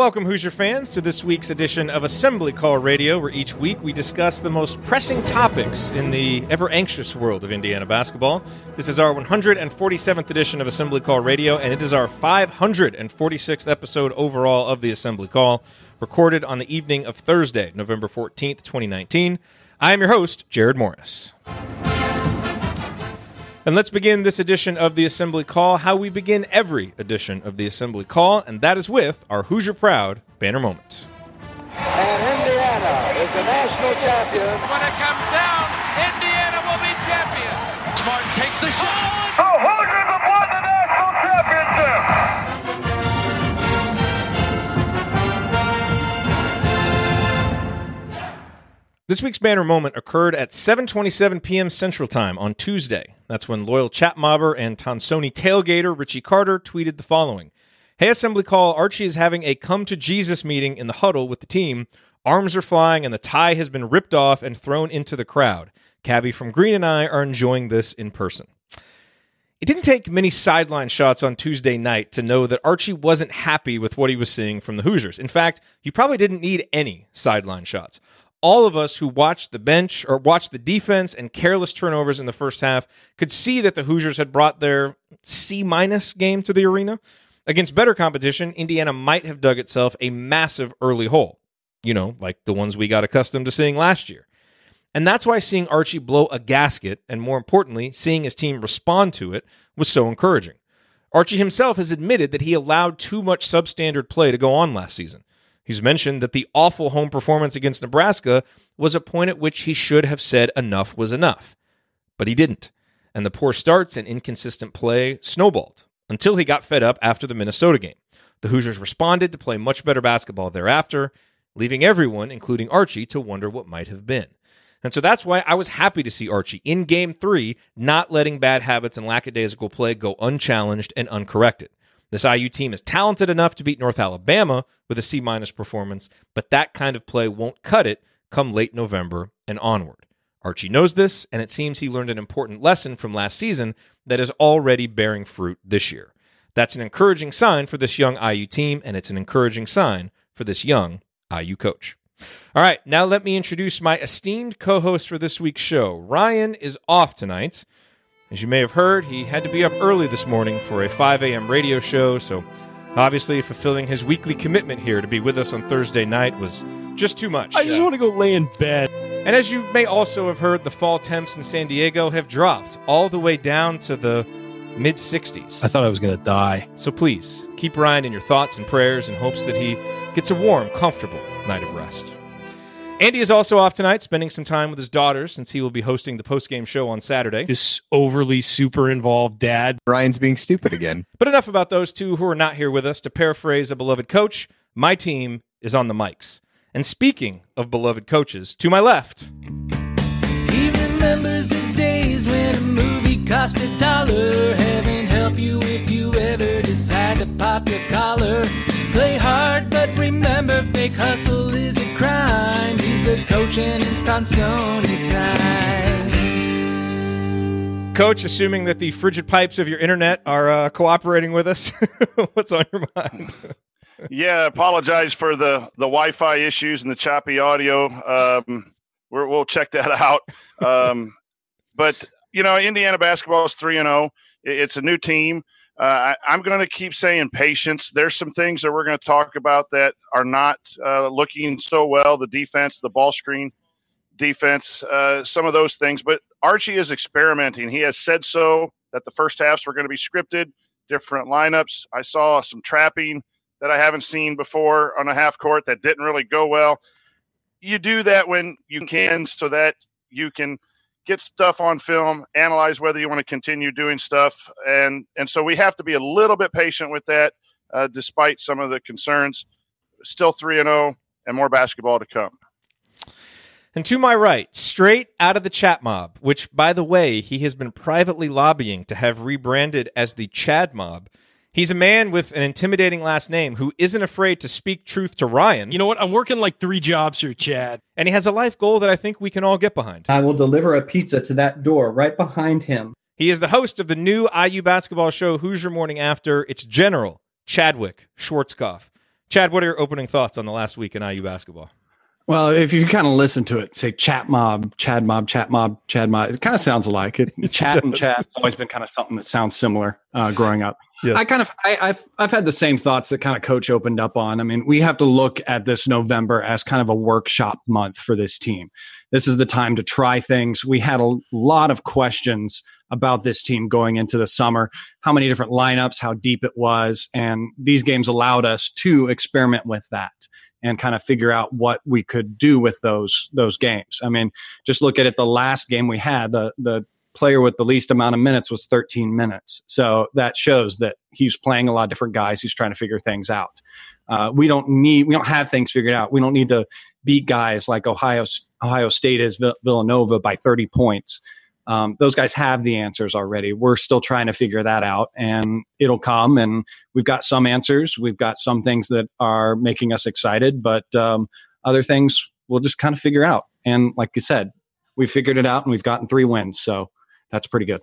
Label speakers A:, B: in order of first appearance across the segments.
A: welcome Hoosier fans to this week's edition of Assembly Call Radio, where each week we discuss the most pressing topics in the ever anxious world of Indiana basketball. This is our 147th edition of Assembly Call Radio, and it is our 546th episode overall of the Assembly Call, recorded on the evening of Thursday, November 14th, 2019. I am your host, Jerod Morris. And let's begin this edition of the Assembly Call how we begin every edition of the Assembly Call, and that is with our Hoosier Proud banner moment.
B: And Indiana is the national champion.
C: When it comes down, Indiana will be champion.
D: Smart takes the shot.
B: The
A: This week's banner moment occurred at 7:27 p.m. Central Time on Tuesday. That's when loyal chat mobber and Tonsoni tailgater Richie Carter tweeted the following: "Hey Assembly Call, Archie is having a come to Jesus meeting in the huddle with the team. Arms are flying and the tie has been ripped off and thrown into the crowd. Cabby from Green and I are enjoying this in person." It didn't take many sideline shots on Tuesday night to know that Archie wasn't happy with what he was seeing from the Hoosiers. In fact, you probably didn't need any sideline shots. All of us who watched the bench or watched the defense and careless turnovers in the first half could see that the Hoosiers had brought their C minus game to the arena. Against better competition, Indiana might have dug itself a massive early hole, you know, like the ones we got accustomed to seeing last year. And that's why seeing Archie blow a gasket, and more importantly, seeing his team respond to it, was so encouraging. Archie himself has admitted that he allowed too much substandard play to go on last season. He's mentioned that the awful home performance against Nebraska was a point at which he should have said enough was enough. But he didn't. And the poor starts and inconsistent play snowballed until he got fed up after the Minnesota game. The Hoosiers responded to play much better basketball thereafter, leaving everyone, including Archie, to wonder what might have been. And so that's why I was happy to see Archie in game three not letting bad habits and lackadaisical play go unchallenged and uncorrected. This IU team is talented enough to beat North Alabama with a C minus performance, but that kind of play won't cut it come late November and onward. Archie knows this, and it seems he learned an important lesson from last season that is already bearing fruit this year. That's an encouraging sign for this young IU team, and it's an encouraging sign for this young IU coach. All right, now let me introduce my esteemed co host for this week's show. Ryan is off tonight. As you may have heard, he had to be up early this morning for a 5 a.m. radio show, so obviously fulfilling his weekly commitment here to be with us on Thursday night was just too much.
E: I just want to go lay in bed.
A: And as you may also have heard, the fall temps in San Diego have dropped all the way down to the mid 60s.
E: I thought I was going to die.
A: So please keep Ryan in your thoughts and prayers in hopes that he gets a warm, comfortable night of rest. Andy is also off tonight, spending some time with his daughters since he will be hosting the post-game show on Saturday.
E: This overly super involved dad.
F: Ryan's being stupid again.
A: But enough about those two who are not here with us. To paraphrase a beloved coach, my team is on the mics. And speaking of beloved coaches, to my left,
G: He remembers the days when a movie cost a dollar. Heaven help you if you ever decide to pop your collar. Play hard, but remember, fake hustle is a crime. He's the coach and it's Tonsoni time.
A: coach, assuming that the frigid pipes of your internet are uh, cooperating with us, what's on your mind?
H: yeah, apologize for the the Wi-Fi issues and the choppy audio. Um, we're, we'll check that out. Um, but you know, Indiana basketball is three and zero. It's a new team. Uh, I, I'm going to keep saying patience. There's some things that we're going to talk about that are not uh, looking so well. The defense, the ball screen defense, uh, some of those things. But Archie is experimenting. He has said so that the first halves were going to be scripted, different lineups. I saw some trapping that I haven't seen before on a half court that didn't really go well. You do that when you can so that you can get stuff on film, analyze whether you want to continue doing stuff. And and so we have to be a little bit patient with that, uh, despite some of the concerns. Still 3 and 0 and more basketball to come.
A: And to my right, straight out of the chat mob, which, by the way, he has been privately lobbying to have rebranded as the Chad mob. He's a man with an intimidating last name who isn't afraid to speak truth to Ryan.
E: You know what? I'm working like three jobs here, Chad.
A: and he has a life goal that I think we can all get behind.
I: I will deliver a pizza to that door right behind him.
A: He is the host of the new IU basketball show Hoosier Morning After. It's General Chadwick Schwarzkopf. Chad, what are your opening thoughts on the last week in IU basketball?
D: Well, if you kind of listen to it, say chat mob, Chad mob, chat mob, Chad mob, it kind of sounds alike. It, chat and chat has always been kind of something that sounds similar uh, growing up.
A: Yes.
D: I kind of, I, I've, I've had the same thoughts that kind of coach opened up on. I mean, we have to look at this November as kind of a workshop month for this team. This is the time to try things. We had a lot of questions about this team going into the summer, how many different lineups, how deep it was. And these games allowed us to experiment with that and kind of figure out what we could do with those those games. I mean, just look at it. The last game we had, the the player with the least amount of minutes was 13 minutes. So that shows that he's playing a lot of different guys. He's trying to figure things out. Uh, we don't need we don't have things figured out. We don't need to beat guys like Ohio Ohio State is Villanova by 30 points. Um, those guys have the answers already. We're still trying to figure that out, and it'll come. And we've got some answers. We've got some things that are making us excited, but um, other things we'll just kind of figure out. And like you said, we figured it out, and we've gotten three wins, so that's pretty good.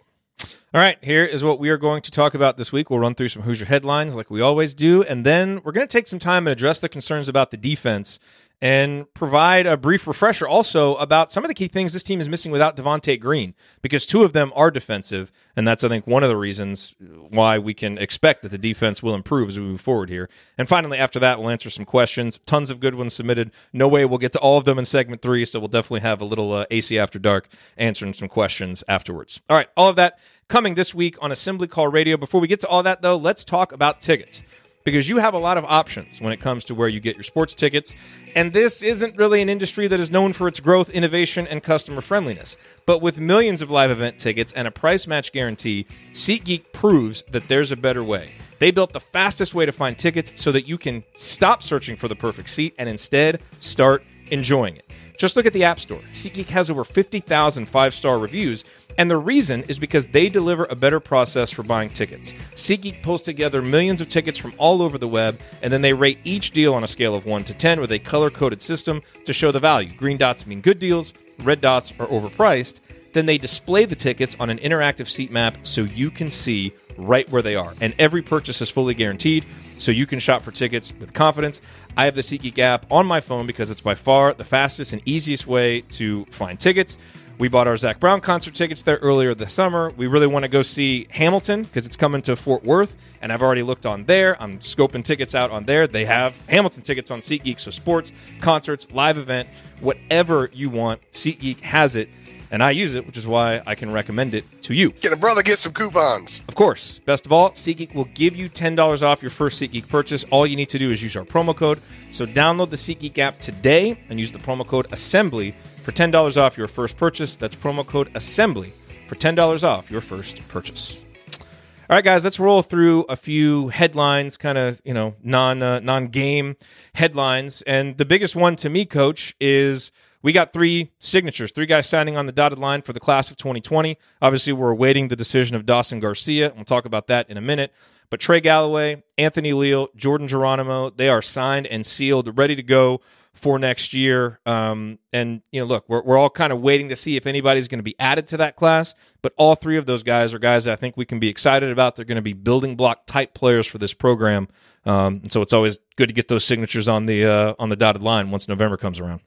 A: All right, here is what we are going to talk about this week. We'll run through some Hoosier headlines like we always do, and then we're going to take some time and address the concerns about the defense and provide a brief refresher also about some of the key things this team is missing without Devonte Green, because two of them are defensive, and that's I think one of the reasons why we can expect that the defense will improve as we move forward here. And finally, after that, we'll answer some questions. Tons of good ones submitted. No way we'll get to all of them in segment three, so we'll definitely have a little uh, AC after dark answering some questions afterwards. All right, all of that coming this week on Assembly Call Radio. Before we get to all that, though, let's talk about tickets because you have a lot of options when it comes to where you get your sports tickets. And this isn't really an industry that is known for its growth, innovation, and customer friendliness. But with millions of live event tickets and a price match guarantee, SeatGeek proves that there's a better way. They built the fastest way to find tickets so that you can stop searching for the perfect seat and instead start enjoying it. Just look at the App Store. SeatGeek has over 50,000 five star reviews, and the reason is because they deliver a better process for buying tickets. SeatGeek pulls together millions of tickets from all over the web, and then they rate each deal on a scale of 1 to 10 with a color coded system to show the value. Green dots mean good deals, red dots are overpriced. Then they display the tickets on an interactive seat map so you can see right where they are. And every purchase is fully guaranteed, so you can shop for tickets with confidence. I have the SeatGeek app on my phone because it's by far the fastest and easiest way to find tickets. We bought our Zac Brown concert tickets there earlier this summer. We really want to go see Hamilton because it's coming to Fort Worth, and I've already looked on there. I'm scoping tickets out on there. They have Hamilton tickets on SeatGeek, so sports, concerts, live event, whatever you want, SeatGeek has it and I use it, which is why I can recommend it to you.
F: Can a brother get some coupons?
A: Of course. Best of all, SeatGeek will give you $10 off your first SeatGeek purchase. All you need to do is use our promo code. So download the SeatGeek app today and use the promo code ASSEMBLY for $10 off your first purchase. That's promo code ASSEMBLY for $10 off your first purchase. All right, guys, let's roll through a few headlines, kind of you know non uh, non game headlines, and the biggest one to me, Coach, is we got three signatures, three guys signing on the dotted line for the class of 2020. Obviously, we're awaiting the decision of Dawson Garcia. We'll talk about that in a minute. But Trey Galloway, Anthony Leal, Jordan Geronimo, they are signed and sealed, ready to go for next year. Um, and, you know, look, we're, we're all kind of waiting to see if anybody's going to be added to that class. But all three of those guys are guys I think we can be excited about. They're going to be building block type players for this program. Um, and so it's always good to get those signatures on the uh, on the dotted line once November comes around.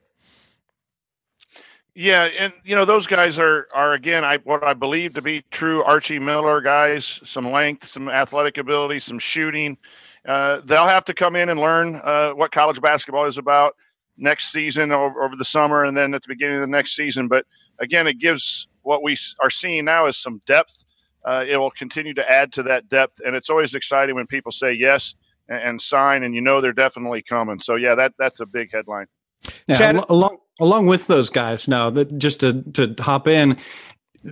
H: Yeah, and you know those guys are are again I what I believe to be true Archie Miller guys, some length, some athletic ability, some shooting. Uh, they'll have to come in and learn uh, what college basketball is about next season over, over, the summer and then at the beginning of the next season. But again, it gives what we are seeing now is some depth. Uh, it will continue to add to that depth, and it's always exciting when people say yes and, and sign, and you know they're definitely coming. So yeah, that that's a big headline.
D: Yeah, Chad, along along with those guys now that just to to hop in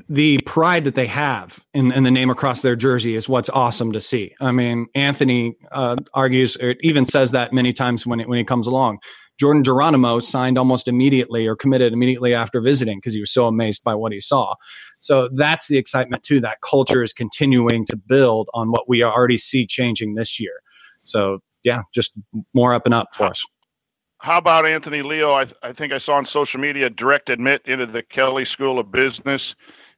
D: the pride that they have in, in the name across their jersey is what's awesome to see. I mean, Anthony uh, argues or even says that many times when it, when he comes along. Jordan Geronimo signed almost immediately or committed immediately after visiting because he was so amazed by what he saw. So that's the excitement too. That culture is continuing to build on what we already see changing this year. So yeah, just more up and up for us
H: how about Anthony Leal? I, th- I, think I saw on social media direct admit into the Kelley School of Business.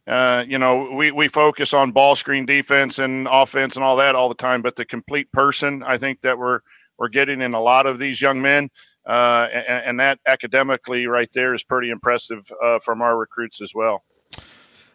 H: Uh, you know, we, we focus on ball screen defense and offense and all that all the time, but the complete person, I think that we're we're getting in a lot of these young men. Uh, and, and, that academically right there is pretty impressive uh, from our recruits as well.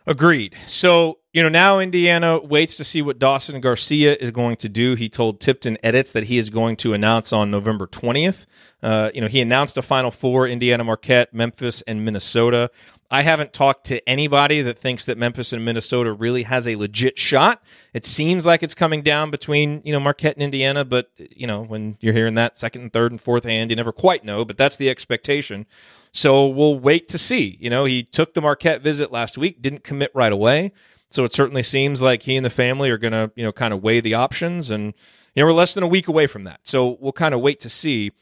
A: Agreed. So, you know, now Indiana waits to see what Dawson Garcia is going to do. He told Tipton Edits that he is going to announce on November 20th. Uh, you know, he announced a Final Four Indiana, Marquette, Memphis, and Minnesota. I haven't talked to anybody that thinks that Memphis and Minnesota really has a legit shot. It seems like it's coming down between, you know, Marquette and Indiana, but, you know, when you're hearing that second and third and fourth hand, you never quite know, but that's the expectation. So we'll wait to see. You know, he took the Marquette visit last week, didn't commit right away. So it certainly seems like he and the family are going to, you know, kind of weigh the options. And, you know, we're less than a week away from that. So we'll kind of wait to see.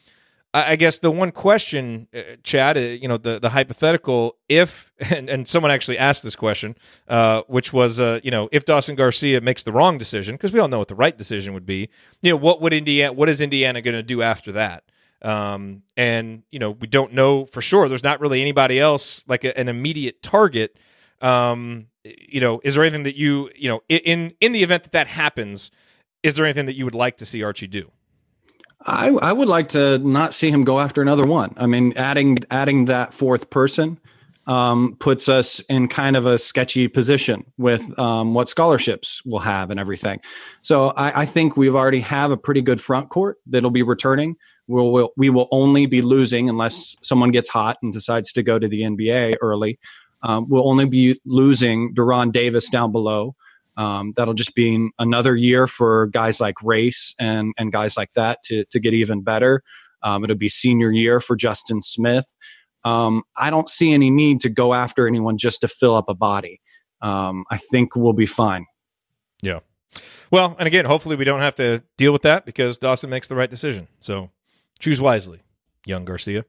A: I guess the one question, uh, Chad, uh, you know, the, the hypothetical, if, and, and someone actually asked this question, uh, which was, uh, you know, if Dawson Garcia makes the wrong decision, because we all know what the right decision would be, you know, what would Indiana, what is Indiana going to do after that? Um, and, you know, we don't know for sure. There's not really anybody else like a, an immediate target. Um, you know, is there anything that you, you know, in, in the event that that happens, is there anything that you would like to see Archie do?
D: I, I would like to not see him go after another one. I mean, adding adding that fourth person um, puts us in kind of a sketchy position with um, what scholarships we'll have and everything. So I, I, think we've already have a pretty good front court that'll be returning. We'll, we'll, we will only be losing unless someone gets hot and decides to go to the NBA early. Um, we'll only be losing De'Ron Davis down below. Um, that'll just be another year for guys like Race and and guys like that to to get even better. Um, it'll be senior year for Justin Smith. Um, I don't see any need to go after anyone just to fill up a body. Um, I think we'll be fine.
A: Yeah. Well, and again, hopefully we don't have to deal with that because Dawson makes the right decision. So choose wisely, young Garcia.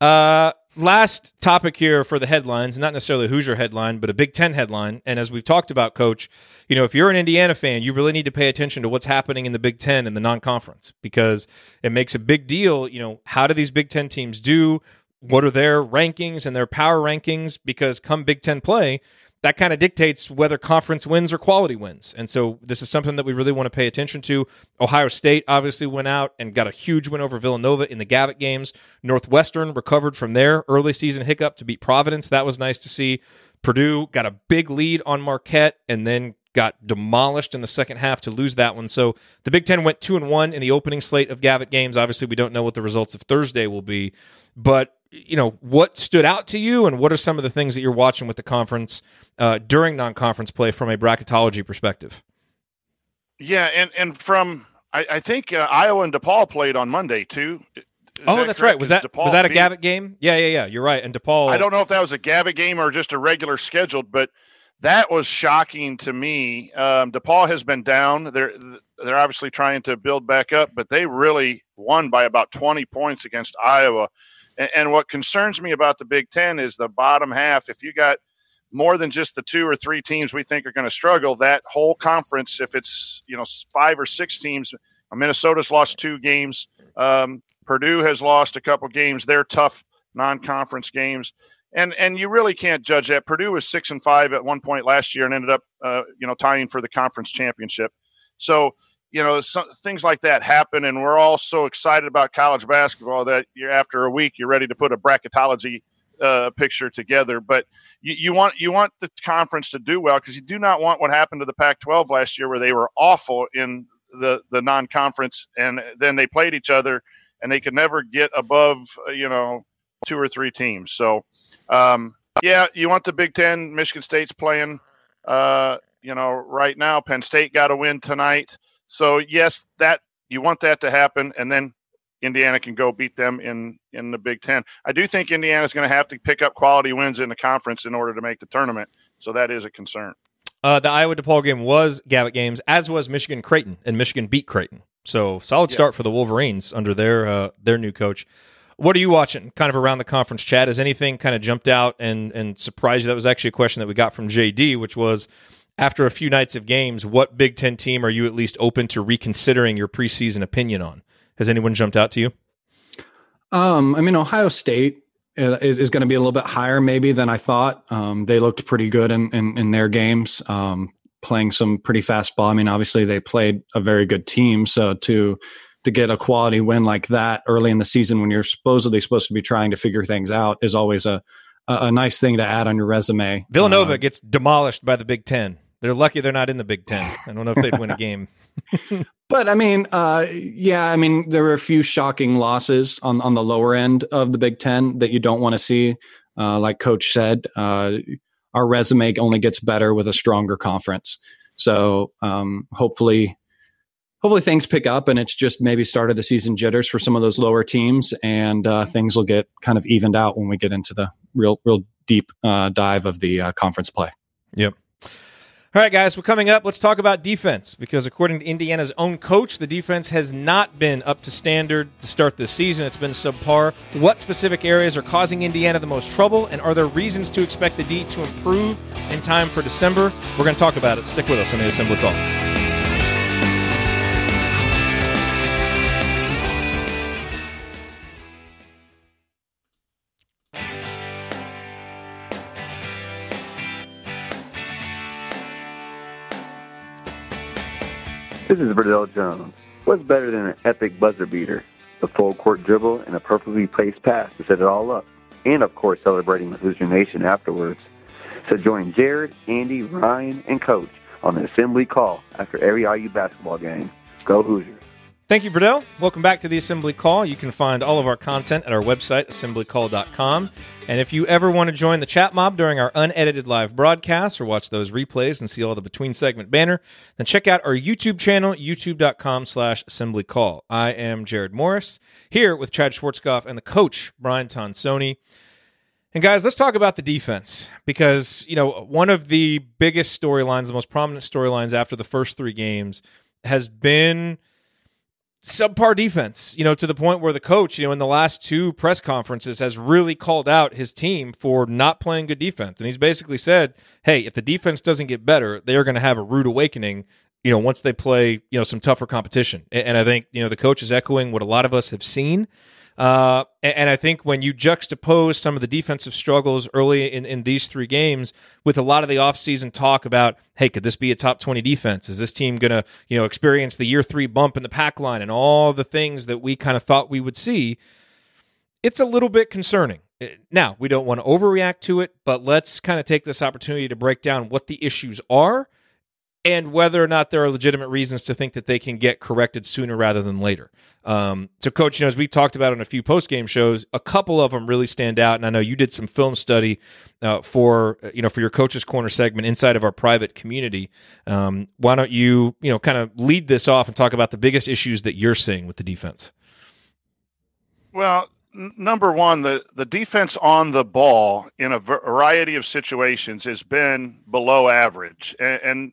A: Uh, last topic here for the headlines, not necessarily Hoosier headline, but a Big Ten headline. And as we've talked about, Coach, you know, if you're an Indiana fan, you really need to pay attention to what's happening in the Big Ten and the non-conference because it makes a big deal. You know, how do these Big Ten teams do? What are their rankings and their power rankings? Because come Big Ten play, that kind of dictates whether conference wins or quality wins. And so this is something that we really want to pay attention to. Ohio State obviously went out and got a huge win over Villanova in the Gavitt games. Northwestern recovered from their early season hiccup to beat Providence. That was nice to see. Purdue got a big lead on Marquette and then got demolished in the second half to lose that one. So the Big Ten went two and one in the opening slate of Gavitt games. Obviously, we don't know what the results of Thursday will be, but you know what stood out to you, and what are some of the things that you're watching with the conference uh, during non-conference play from a bracketology perspective?
H: Yeah, and and from I, I think uh, Iowa and DePaul played on Monday too.
A: Is oh, that that's right. Was that DePaul was that a Gavitt game? Yeah, yeah, yeah. You're right. And DePaul.
H: I don't know if that was a Gavitt game or just a regular scheduled, but that was shocking to me. Um, DePaul has been down. They're they're obviously trying to build back up, but they really won by about 20 points against Iowa. And, and what concerns me about the Big Ten is the bottom half. If you got more than just the two or three teams we think are going to struggle, that whole conference, if it's you know five or six teams, Minnesota's lost two games. Um, Purdue has lost a couple games. They're tough non-conference games, and and you really can't judge that. Purdue was six and five at one point last year and ended up uh, you know tying for the conference championship. So you know, some, things like that happen, and we're all so excited about college basketball that you're after a week you're ready to put a bracketology uh, picture together. But you, you, want you want the conference to do well because you do not want what happened to the Pac-12 last year, where they were awful in the the non-conference, and then they played each other, and they could never get above uh, you know two or three teams. So, um, yeah, you want the Big Ten. Michigan State's playing. Uh, you know, right now, Penn State got a win tonight. So yes, that you want that to happen, and then Indiana can go beat them in in the Big Ten. I do think Indiana is going to have to pick up quality wins in the conference in order to make the tournament. So that is a concern.
A: Uh, the Iowa DePaul game was Gavitt games, as was Michigan Creighton, and Michigan beat Creighton. So solid start yes. for the Wolverines under their uh, their new coach. What are you watching kind of around the conference, chat? Has anything kind of jumped out and and surprised you? That was actually a question that we got from JD, which was after a few nights of games, what Big Ten team are you at least open to reconsidering your preseason opinion on? Has anyone jumped out to you?
D: Um, I mean, Ohio State uh, is, is going to be a little bit higher maybe than I thought. Um, they looked pretty good in, in, in their games, um, playing some pretty fast ball. I mean, obviously they played a very good team. So to to get a quality win like that early in the season when you're supposedly supposed to be trying to figure things out is always a a, a nice thing to add on your resume.
A: Villanova
D: Um,
A: gets demolished by the Big Ten. They're lucky they're not in the Big Ten. I don't know if they'd win a game.
D: But I mean, uh, yeah, I mean, there were a few shocking losses on on the lower end of the Big Ten that you don't want to see. Uh, like Coach said, uh, our resume only gets better with a stronger conference. So um, hopefully, hopefully things pick up, and it's just maybe start of the season jitters for some of those lower teams, and uh, things will get kind of evened out when we get into the real, real deep uh, dive of the uh, conference play.
A: Yep. All right, guys, we're coming up. Let's talk about defense because, according to Indiana's own coach, the defense has not been up to standard to start this season. It's been subpar. What specific areas are causing Indiana the most trouble, and are there reasons to expect the D to improve in time for December? We're going to talk about it. Stick with us on the Assembly Call.
F: This is Verdell Jones. What's better than an epic buzzer beater? A full court dribble and a perfectly placed pass to set it all up. And of course, celebrating with Hoosier Nation afterwards. So join Jerod, Andy, Ryan, and Coach on the assembly call after every IU basketball game. Go Hoosiers.
A: Thank you, Verdell. Welcome back to the Assembly Call. You can find all of our content at our website, assemblycall.com. And if you ever want to join the chat mob during our unedited live broadcasts or watch those replays and see all the between segment banner, then check out our YouTube channel, youtube.com slash assemblycall. I am Jerod Morris, here with Chad Schwartzkopf and the coach, Brian Tonsoni. And guys, let's talk about the defense because, you know, one of the biggest storylines, the most prominent storylines after the first three games has been subpar defense, you know, to the point where the coach, you know, in the last two press conferences has really called out his team for not playing good defense. And he's basically said, hey, if the defense doesn't get better, they're going to have a rude awakening, you know, once they play, you know, some tougher competition. And I think, you know, the coach is echoing what a lot of us have seen. Uh, and, and I think when you juxtapose some of the defensive struggles early in, in these three games with a lot of the offseason talk about, hey, could this be a top 20 defense? Is this team going to, you know, experience the year three bump in the pack line and all the things that we kind of thought we would see? It's a little bit concerning. Uh, Now, we don't want to overreact to it, but let's kind of take this opportunity to break down what the issues are and whether or not there are legitimate reasons to think that they can get corrected sooner rather than later. Um, so, coach, you know, as we talked about on a few post game shows, a couple of them really stand out, and I know you did some film study uh, for you know for your coaches corner segment inside of our private community. Um, why don't you you know kind of lead this off and talk about the biggest issues that you're seeing with the defense?
H: Well, number one, the, the defense on the ball in a variety of situations has been below average. And, and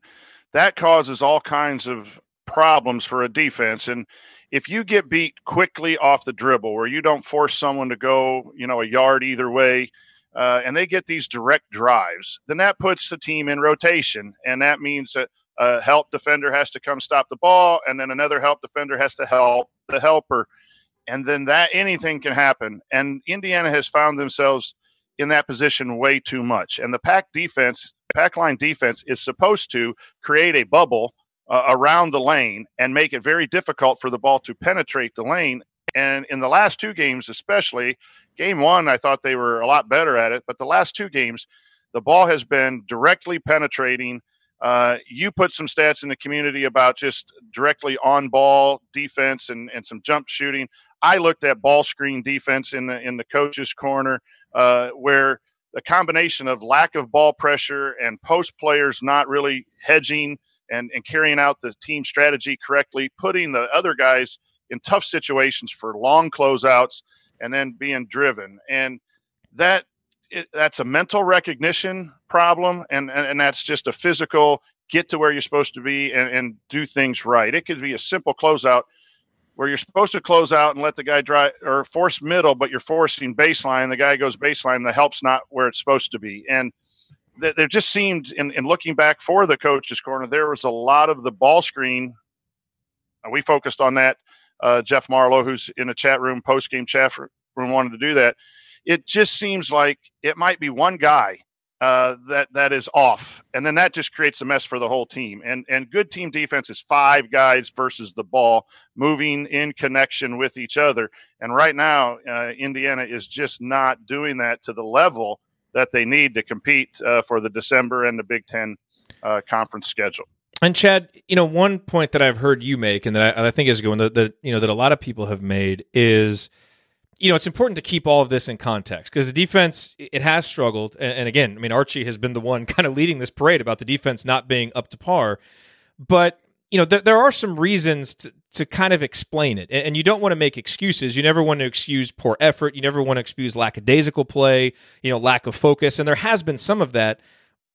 H: that causes all kinds of problems for a defense. And if you get beat quickly off the dribble, where you don't force someone to go, you know, a yard either way, uh, and they get these direct drives, then that puts the team in rotation. And that means that a help defender has to come stop the ball, and then another help defender has to help the helper and then that anything can happen. And Indiana has found themselves in that position way too much. And the pack defense, pack line defense, is supposed to create a bubble uh, around the lane and make it very difficult for the ball to penetrate the lane. And in the last two games, especially game one, I thought they were a lot better at it. But the last two games, the ball has been directly penetrating. Uh, you put some stats in the community about just directly on ball defense and, and some jump shooting. I looked at ball screen defense in the in the coach's corner, uh, where the combination of lack of ball pressure and post players not really hedging and, and carrying out the team strategy correctly, putting the other guys in tough situations for long closeouts and then being driven. And that it, that's a mental recognition problem, and, and and that's just a physical get to where you're supposed to be and, and do things right. It could be a simple closeout where you're supposed to close out and let the guy drive or force middle, but you're forcing baseline. The guy goes baseline. The help's not where it's supposed to be. And th- there just seemed, in, in looking back for the coach's corner, there was a lot of the ball screen. We focused on that. Uh, Jeff Marlowe, who's in a chat room, post game chat room, wanted to do that. It just seems like it might be one guy uh, that that is off, and then that just creates a mess for the whole team. And and good team defense is five guys versus the ball, moving in connection with each other. And right now, uh, Indiana is just not doing that to the level that they need to compete uh, for the December and the Big Ten uh, conference schedule.
A: And Chad, you know, one point that I've heard you make, and that I, I think is going that, that you know that a lot of people have made is you know, it's important to keep all of this in context because the defense it has struggled, and, again, I mean, Archie has been the one kind of leading this parade about the defense not being up to par. But you know, th- there are some reasons to, to kind of explain it, and, and you don't want to make excuses. You never want to excuse poor effort. You never want to excuse lackadaisical play. You know, lack of focus, and there has been some of that.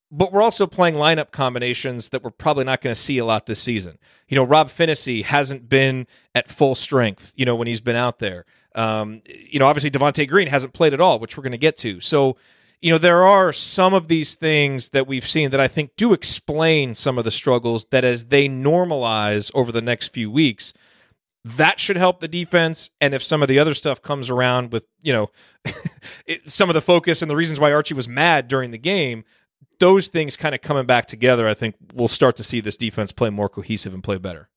A: But we're also playing lineup combinations that we're probably not going to see a lot this season. You know, Rob Phinisee hasn't been at full strength. You know, when he's been out there. Um, you know, obviously Devonte Green hasn't played at all, which we're going to get to. So, you know, there are some of these things that we've seen that I think do explain some of the struggles that as they normalize over the next few weeks, that should help the defense. And if some of the other stuff comes around with, you know, some of the focus and the reasons why Archie was mad during the game, those things kind of coming back together, I think we'll start to see this defense play more cohesive and play better.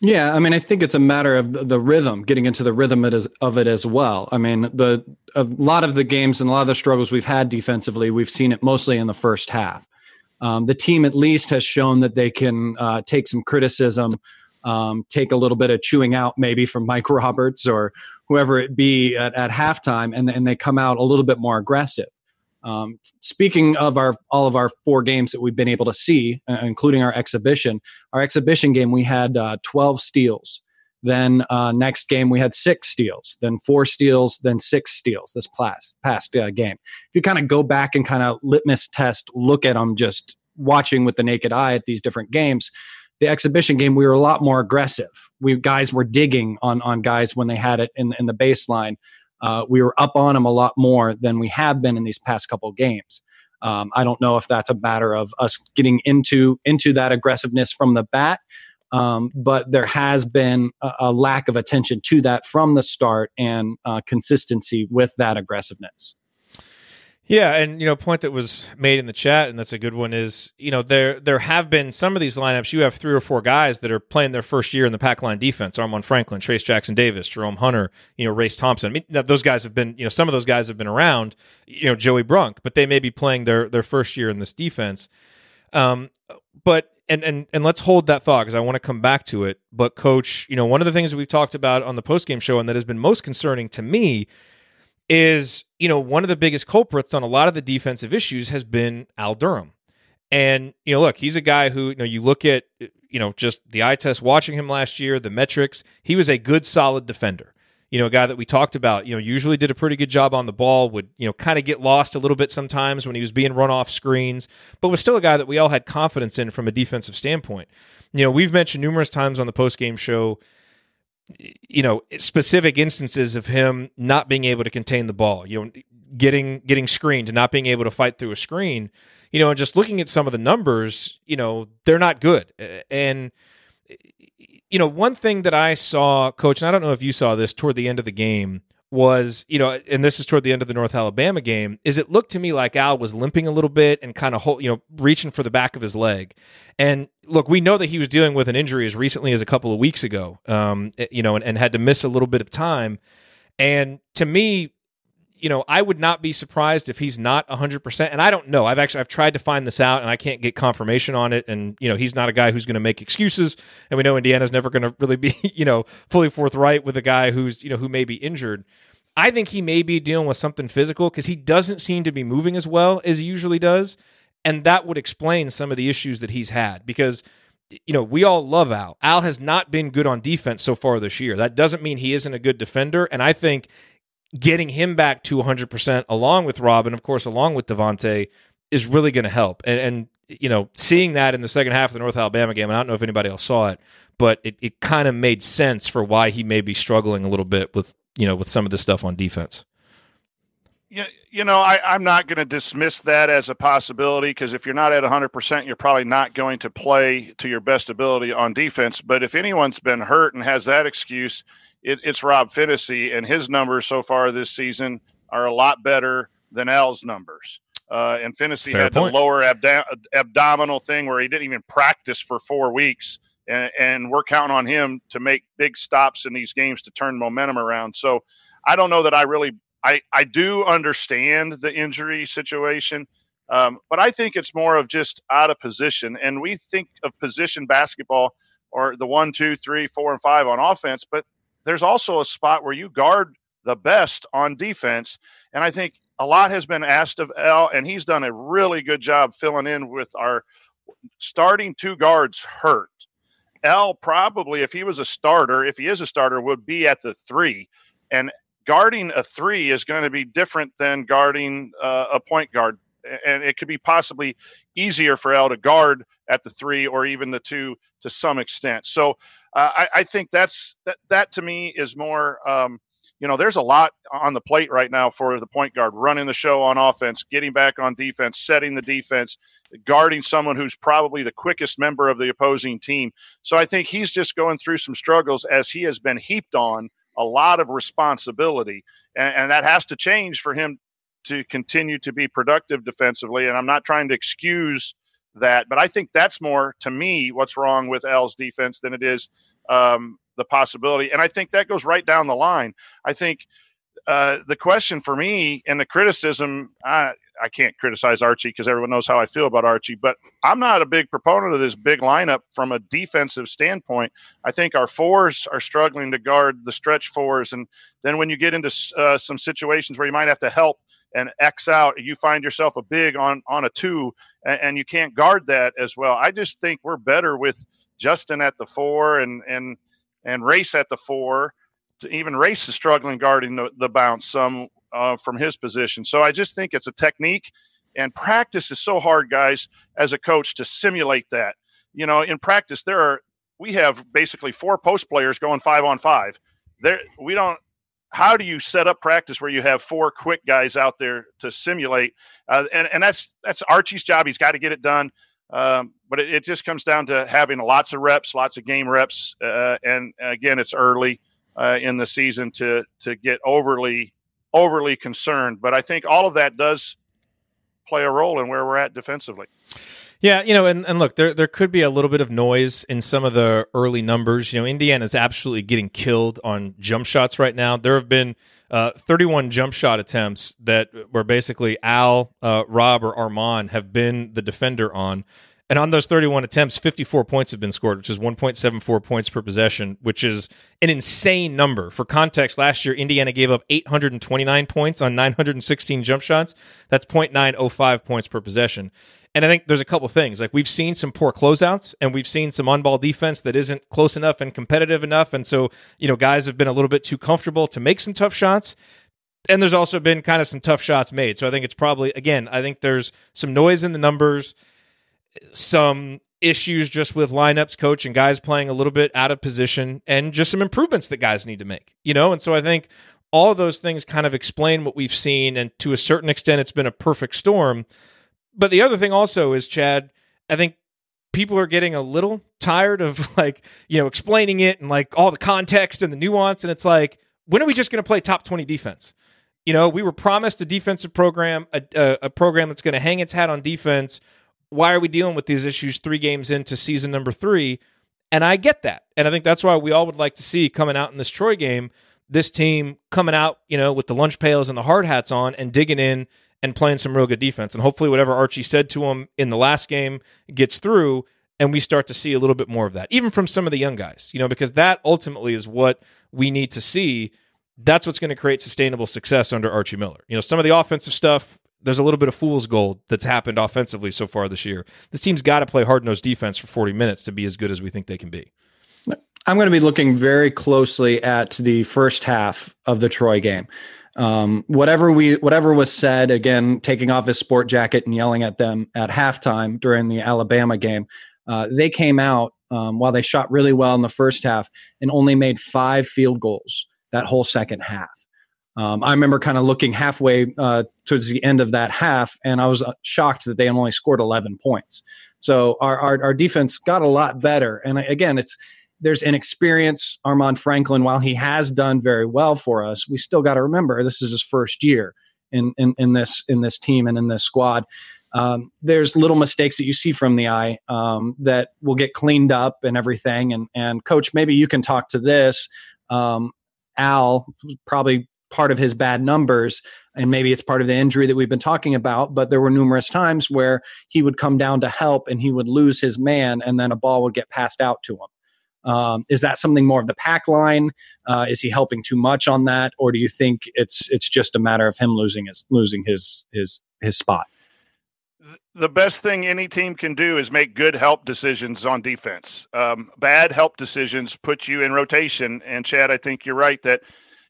D: Yeah, I mean, I think it's a matter of the, rhythm, getting into the rhythm of it as well. I mean, the a lot of the games and a lot of the struggles we've had defensively, we've seen it mostly in the first half. Um, the team at least has shown that they can uh, take some criticism, um, take a little bit of chewing out maybe from Mike Roberts or whoever it be at, at halftime, and, and they come out a little bit more aggressive. Um, speaking of our all of our four games that we've been able to see, uh, including our exhibition, our exhibition game we had uh, 12 steals. Then uh, next game we had six steals, then four steals, then six steals. This past past uh, game. If you kind of go back and kind of litmus test, look at them just watching with the naked eye at these different games. The exhibition game, we were a lot more aggressive. We guys were digging on on guys when they had it in in the baseline uh, we were up on them a lot more than we have been in these past couple games. Um, I don't know if that's a matter of us getting into into that aggressiveness from the bat, um, but there has been a, a, lack of attention to that from the start and uh, consistency with that aggressiveness.
A: Yeah, and you know, point that was made in the chat, and that's a good one. Is you know there there have been some of these lineups. You have three or four guys that are playing their first year in the pack line defense: Armaan Franklin, Trayce Jackson Davis, Jerome Hunter, you know, Race Thompson. I mean, those guys have been you know some of those guys have been around. You know, Joey Brunk, but they may be playing their their first year in this defense. Um, but and and and let's hold that thought because I want to come back to it. But coach, you know, one of the things that we've talked about on the post game show and that has been most concerning to me is, you know, one of the biggest culprits on a lot of the defensive issues has been Al Durham. And, you know, look, he's a guy who, you know, you look at, you know, just the eye test watching him last year, the metrics, he was a good, solid defender. You know, a guy that we talked about, you know, usually did a pretty good job on the ball, would, you know, kind of get lost a little bit sometimes when he was being run off screens, but was still a guy that we all had confidence in from a defensive standpoint. You know, we've mentioned numerous times on the post game show you know specific instances of him not being able to contain the ball you know getting getting screened not being able to fight through a screen you know and just looking at some of the numbers you know they're not good. And you know one thing that i saw coach and i don't know if you saw this toward the end of the game was, you know, and this is toward the end of the North Alabama game, is it looked to me like Al was limping a little bit and kind of, you know, reaching for the back of his leg. And look, we know that he was dealing with an injury as recently as a couple of weeks ago, um, you know, and, and had to miss a little bit of time. And to me, you know, I would not be surprised if he's not 100%. And I don't know. I've actually I've tried to find this out and I can't get confirmation on it and you know, he's not a guy who's going to make excuses and we know Indiana's never going to really be, you know, fully forthright with a guy who's, you know, who may be injured. I think he may be dealing with something physical cuz he doesn't seem to be moving as well as he usually does, and that would explain some of the issues that he's had because you know, we all love Al. Al has not been good on defense so far this year. That doesn't mean he isn't a good defender. And I think getting him back to 100% along with Robin, of course, along with Devonte, is really going to help. And, and, you know, seeing that in the second half of the North Alabama game, I don't know if anybody else saw it, but it, it kind of made sense for why he may be struggling a little bit with, you know, with some of this stuff on defense.
H: Yeah, you know, I, I'm not going to dismiss that as a possibility because if you're not at 100%, you're probably not going to play to your best ability on defense. But if anyone's been hurt and has that excuse, it, it's Rob Phinisee, and his numbers so far this season are a lot better than Al's numbers. Uh, and Finney had
A: point.
H: the lower abdo- abdominal thing where he didn't even practice for four weeks. And, and we're counting on him to make big stops in these games to turn momentum around. So I don't know that I really, I, I do understand the injury situation. Um, but I think it's more of just out of position. And we think of position basketball or the one, two, three, four, and five on offense, but there's also a spot where you guard the best on defense. And I think a lot has been asked of Al, and he's done a really good job filling in with our starting two guards hurt. Al probably, if he was a starter, if he is a starter, would be at the three. And guarding a three is going to be different than guarding uh, a point guard. And it could be possibly easier for Al to guard at the three or even the two to some extent. So uh, I, I, think that's that. That to me is more. Um, you know, there's a lot on the plate right now for the point guard, running the show on offense, getting back on defense, setting the defense, guarding someone who's probably the quickest member of the opposing team. So I think he's just going through some struggles as he has been heaped on a lot of responsibility, and, and that has to change for him to continue to be productive defensively. And I'm not trying to excuse that, but I think that's more to me what's wrong with Al's defense than it is um, the possibility. And I think that goes right down the line. I think uh, the question for me and the criticism, I, I can't criticize Archie because everyone knows how I feel about Archie, but I'm not a big proponent of this big lineup from a defensive standpoint. I think our fours are struggling to guard the stretch fours. And then when you get into uh, some situations where you might have to help and X out, you find yourself a big on, on a two and, and you can't guard that as well. I just think we're better with Justin at the four and, and, and race at the four. To even race is struggling guarding the, the bounce some uh, from his position. So I just think it's a technique, and practice is so hard, guys, as a coach to simulate that. You know, in practice, there are we have basically four post players going five on five. There, we don't. How do you set up practice where you have four quick guys out there to simulate? Uh, and and that's that's Archie's job. He's got to get it done. Um, but it, it, just comes down to having lots of reps, lots of game reps, uh, and again, it's early uh, in the season to to get overly overly concerned. But I think all of that does play a role in where we're at defensively.
A: Yeah, you know, and, and look, there there could be a little bit of noise in some of the early numbers. You know, Indiana is absolutely getting killed on jump shots right now. There have been uh, 31 jump shot attempts that were basically Al, uh, Rob, or Armaan have been the defender on. And on those 31 attempts, 54 points have been scored, which is 1.74 points per possession, which is an insane number. For context, last year, Indiana gave up 829 points on 916 jump shots. That's 0.905 points per possession. And I think there's a couple things. Like we've seen some poor closeouts and we've seen some on ball defense that isn't close enough and competitive enough. And so, you know, guys have been a little bit too comfortable to make some tough shots. And there's also been kind of some tough shots made. So I think it's probably, again, I think there's some noise in the numbers some issues just with lineups coach and guys playing a little bit out of position and just some improvements that guys need to make you know and so i think all of those things kind of explain what we've seen and to a certain extent it's been a perfect storm but the other thing also is chad i think people are getting a little tired of like you know explaining it and like all the context and the nuance and it's like when are we just going to play top 20 defense you know we were promised a defensive program a, a, a program that's going to hang its hat on defense why are we dealing with these issues three games into season number three? And I get that. And I think that's why we all would like to see coming out in this Troy game, this team coming out, you know, with the lunch pails and the hard hats on and digging in and playing some real good defense. And hopefully, whatever Archie said to him in the last game gets through and we start to see a little bit more of that, even from some of the young guys, you know, because that ultimately is what we need to see. That's what's going to create sustainable success under Archie Miller. You know, some of the offensive stuff, there's a little bit of fool's gold that's happened offensively so far this year. This team's got to play hard nosed defense for 40 minutes to be as good as we think they can be.
D: I'm going to be looking very closely at the first half of the Troy game. Um, whatever we whatever was said, again, taking off his sport jacket and yelling at them at halftime during the Alabama game, uh, they came out um, while they shot really well in the first half and only made five field goals that whole second half. Um, I remember kind of looking halfway uh, towards the end of that half, and I was uh, shocked that they only scored 11 points. So our, our, our defense got a lot better. And again, it's there's inexperience. Armaan Franklin, while he has done very well for us, we still got to remember this is his first year. in in, in this in this team and in this squad. Um, there's little mistakes that you see from the eye um, that will get cleaned up and everything. And and coach, maybe you can talk to this. Um, Al probably part of his bad numbers and maybe it's part of the injury that we've been talking about but there were numerous times where he would come down to help and he would lose his man and then a ball would get passed out to him um, is that something more of the pack line uh, is he helping too much on that or do you think it's it's just a matter of him losing his losing his his his spot
H: the best thing any team can do is make good help decisions on defense. Um, bad help decisions put you in rotation. And Chad, I think you're right that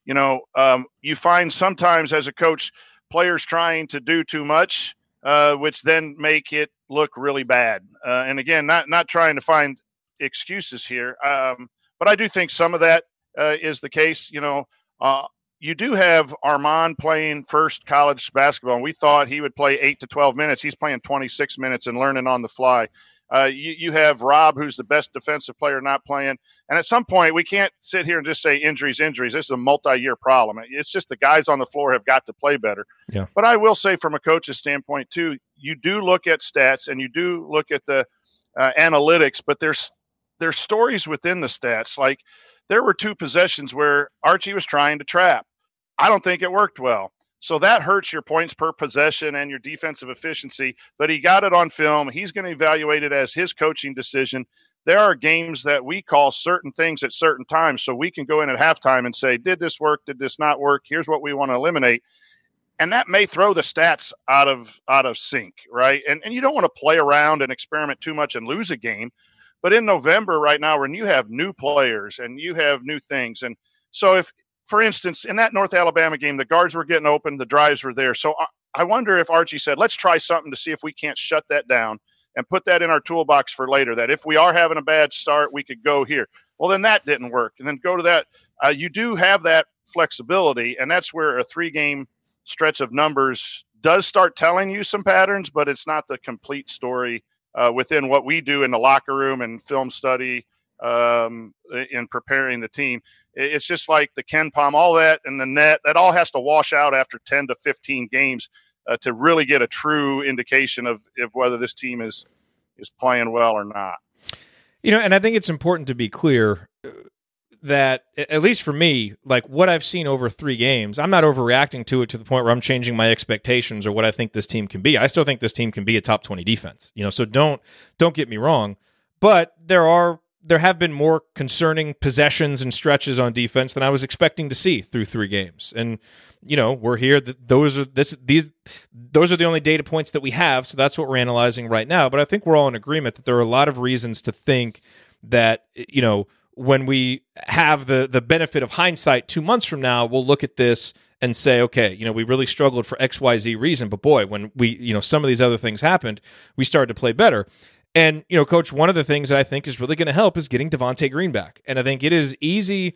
H: you know um, you find sometimes as a coach players trying to do too much, uh, which then make it look really bad. Uh, and again, not not trying to find excuses here, um, but I do think some of that uh, is the case. You know, uh, you do have Armaan playing first college basketball, and we thought he would play eight to 12 minutes. He's playing 26 minutes and learning on the fly. Uh, you, you have Rob, who's the best defensive player, not playing. And at some point, we can't sit here and just say injuries, injuries. This is a multi year problem. It's just the guys on the floor have got to play better.
A: Yeah.
H: But I will say, from a coach's standpoint, too, you do look at stats and you do look at the uh, analytics, but there's there's stories within the stats. Like there were two possessions where Archie was trying to trap. I don't think it worked well. So that hurts your points per possession and your defensive efficiency, but he got it on film. He's going to evaluate it as his coaching decision. There are games that we call certain things at certain times. So we can go in at halftime and say, Did this work? Did this not work? Here's what we want to eliminate. And that may throw the stats out of out of sync, right? And and you don't want to play around and experiment too much and lose a game. But in November, right now, when you have new players and you have new things, and so if, for instance, in that North Alabama game, the guards were getting open, the drives were there. So I, wonder if Archie said, let's try something to see if we can't shut that down and put that in our toolbox for later. That if we are having a bad start, we could go here. Well, then that didn't work. And then go to that. Uh, you do have that flexibility, and that's where a three game stretch of numbers does start telling you some patterns, but it's not the complete story uh, within what we do in the locker room and film study um, in preparing the team. It's just like the KenPom, all that and the net, that all has to wash out after 10 to 15 games uh, to really get a true indication of, of whether this team is is playing well or not.
A: You know, and I think it's important to be clear uh, that at least for me, like what I've seen over three games, I'm not overreacting to it to the point where I'm changing my expectations or what I think this team can be. I still think this team can be a top 20 defense. You know, so don't don't get me wrong, but there are there have been more concerning possessions and stretches on defense than I was expecting to see through three games. And you know, we're here. Those are this these those are the only data points that we have. So that's what we're analyzing right now. But I think we're all in agreement that there are a lot of reasons to think that you know when we have the the benefit of hindsight two months from now, we'll look at this and say, okay, you know, we really struggled for X, Y, Z reason, but boy, when we, you know, some of these other things happened, we started to play better. And you know, coach, one of the things that I think is really going to help is getting Devonte Green back. And I think it is easy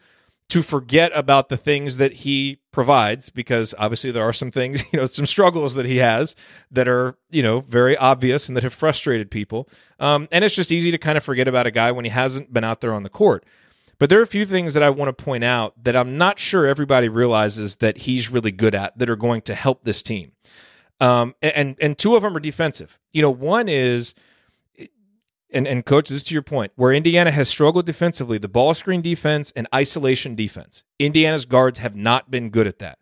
A: to forget about the things that he provides because obviously there are some things, you know, some struggles that he has that are, you know, very obvious and that have frustrated people. Um, and it's just easy to kind of forget about a guy when he hasn't been out there on the court. But there are a few things that I want to point out that I'm not sure everybody realizes that he's really good at that are going to help this team. Um, and and two of them are defensive. You know, one is and, and coach, this is to your point, where Indiana has struggled defensively, the ball screen defense and isolation defense. Indiana's guards have not been good at that.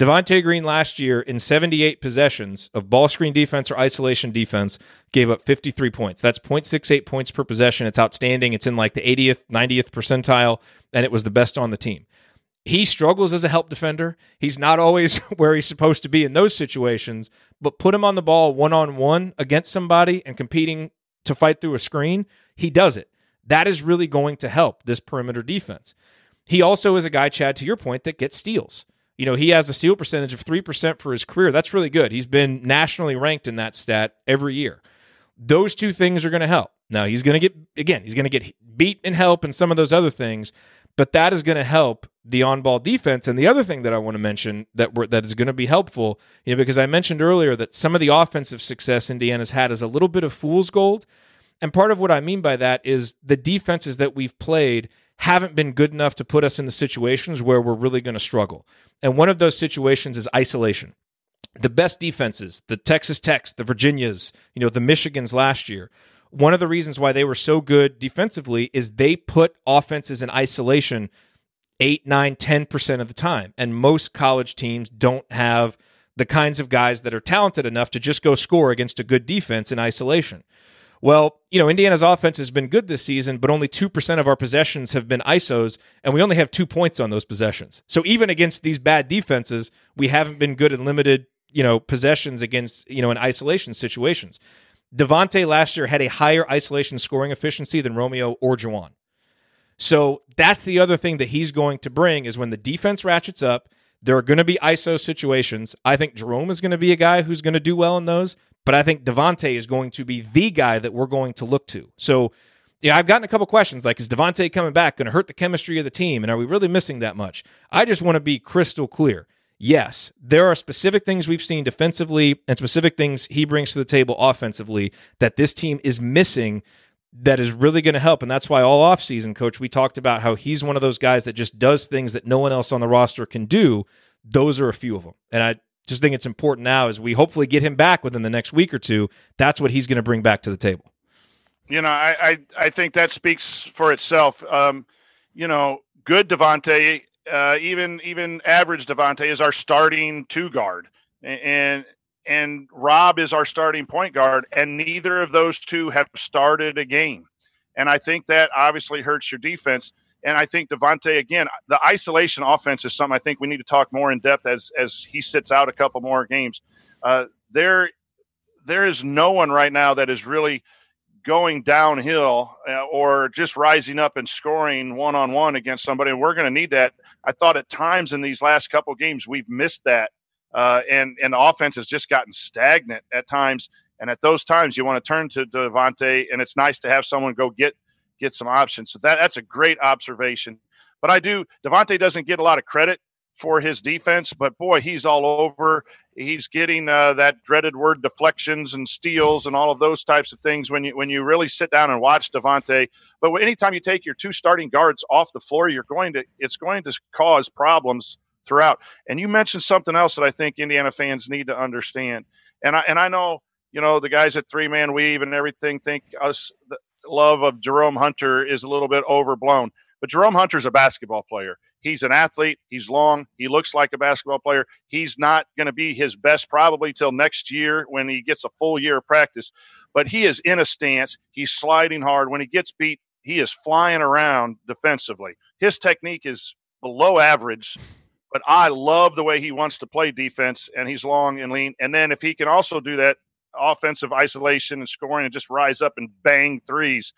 A: Devonte Green last year in 78 possessions of ball screen defense or isolation defense gave up 53 points. That's 0.68 points per possession. It's outstanding. It's in like the 80th, 90th percentile, and it was the best on the team. He struggles as a help defender. He's not always where he's supposed to be in those situations, but put him on the ball one on one against somebody and competing to fight through a screen, he does it. That is really going to help this perimeter defense. He also is a guy, Chad, to your point, that gets steals. You know, he has a steal percentage of 3% for his career. That's really good. He's been nationally ranked in that stat every year. Those two things are going to help. Now, he's going to get, again, he's going to get beat and help and some of those other things, but that is going to help the on-ball defense. And the other thing that I want to mention that that is going to be helpful, you know, because I mentioned earlier that some of the offensive success Indiana's had is a little bit of fool's gold, and part of what I mean by that is the defenses that we've played haven't been good enough to put us in the situations where we're really going to struggle. And one of those situations is isolation. the best defenses, the Texas Techs, the Virginias, you know, the Michigans last year. One of the reasons why they were so good defensively is they put offenses in isolation eight, nine, 10% of the time. And most college teams don't have the kinds of guys that are talented enough to just go score against a good defense in isolation. Well, you know, Indiana's offense has been good this season, but only 2% of our possessions have been ISOs, and we only have two points on those possessions. So even against these bad defenses, we haven't been good in limited, you know, possessions against, you know, in isolation situations. Devonte last year had a higher isolation scoring efficiency than Romeo or Juwan. So that's the other thing that he's going to bring is when the defense ratchets up, there are going to be ISO situations. I think Jerome is going to be a guy who's going to do well in those, but I think Devonte is going to be the guy that we're going to look to. So, yeah, I've gotten a couple questions like, is Devonte coming back going to hurt the chemistry of the team? And are we really missing that much? I just want to be crystal clear. Yes, there are specific things we've seen defensively and specific things he brings to the table offensively that this team is missing that is really going to help. And that's why all offseason, coach, we talked about how he's one of those guys that just does things that no one else on the roster can do. Those are a few of them. And I just think it's important now as we hopefully get him back within the next week or two. That's what he's going to bring back to the table.
H: You know, I, I, I think that speaks for itself. Um, you know, good Devonte, uh, even even average Devonte is our starting two guard, and and Rob is our starting point guard, and neither of those two have started a game. And I think that obviously hurts your defense. And I think Devonte, again, the isolation offense is something I think we need to talk more in depth as as he sits out a couple more games. Uh, there, there is no one right now that is really going downhill uh, or just rising up and scoring one on one against somebody. We're going to need that. I thought at times in these last couple games we've missed that uh, and and the offense has just gotten stagnant at times. And at those times, you want to turn to Devonte, and it's nice to have someone go get get some options. So that that's a great observation. But I do Devonte doesn't get a lot of credit for his defense, but boy, he's all over. He's getting uh, that dreaded word deflections and steals and all of those types of things when you when you really sit down and watch Devonte. But anytime you take your two starting guards off the floor, you're going to it's going to cause problems throughout. And you mentioned something else that I think Indiana fans need to understand. And I and I know you know the guys at three man weave and everything think us the love of Jerome Hunter is a little bit overblown. But Jerome Hunter's a basketball player. He's an athlete. He's long. He looks like a basketball player. He's not going to be his best probably till next year when he gets a full year of practice. But he is in a stance. He's sliding hard. When he gets beat, he is flying around defensively. His technique is below average but I love the way he wants to play defense, and he's long and lean. And then if he can also do that offensive isolation and scoring and just rise up and bang threes,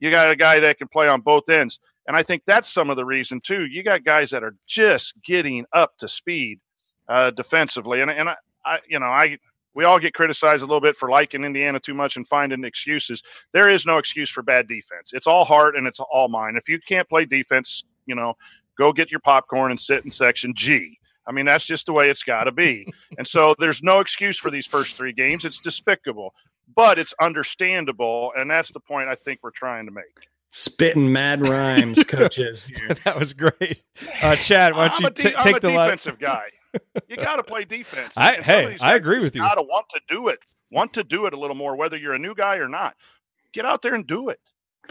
H: you got a guy that can play on both ends. And I think that's some of the reason too. You got guys that are just getting up to speed uh, defensively, and and I, I, you know, I we all get criticized a little bit for liking Indiana too much and finding excuses. There is no excuse for bad defense. It's all heart and it's all mind. If you can't play defense, you know, go get your popcorn and sit in section G. I mean, that's just the way it's got to be. and so there's no excuse for these first three games. It's despicable, but it's understandable. And that's the point I think we're trying to make.
D: Spitting mad rhymes, coaches.
A: that was great. Uh, Chad, why don't you
H: de-
A: t- take
H: I'm
A: the
H: a defensive guy. You got to play defense.
A: I,
H: And some of
A: hey, I agree with you.
H: Got to want to do it. Want to do it a little more, whether you're a new guy or not. Get out there and do it.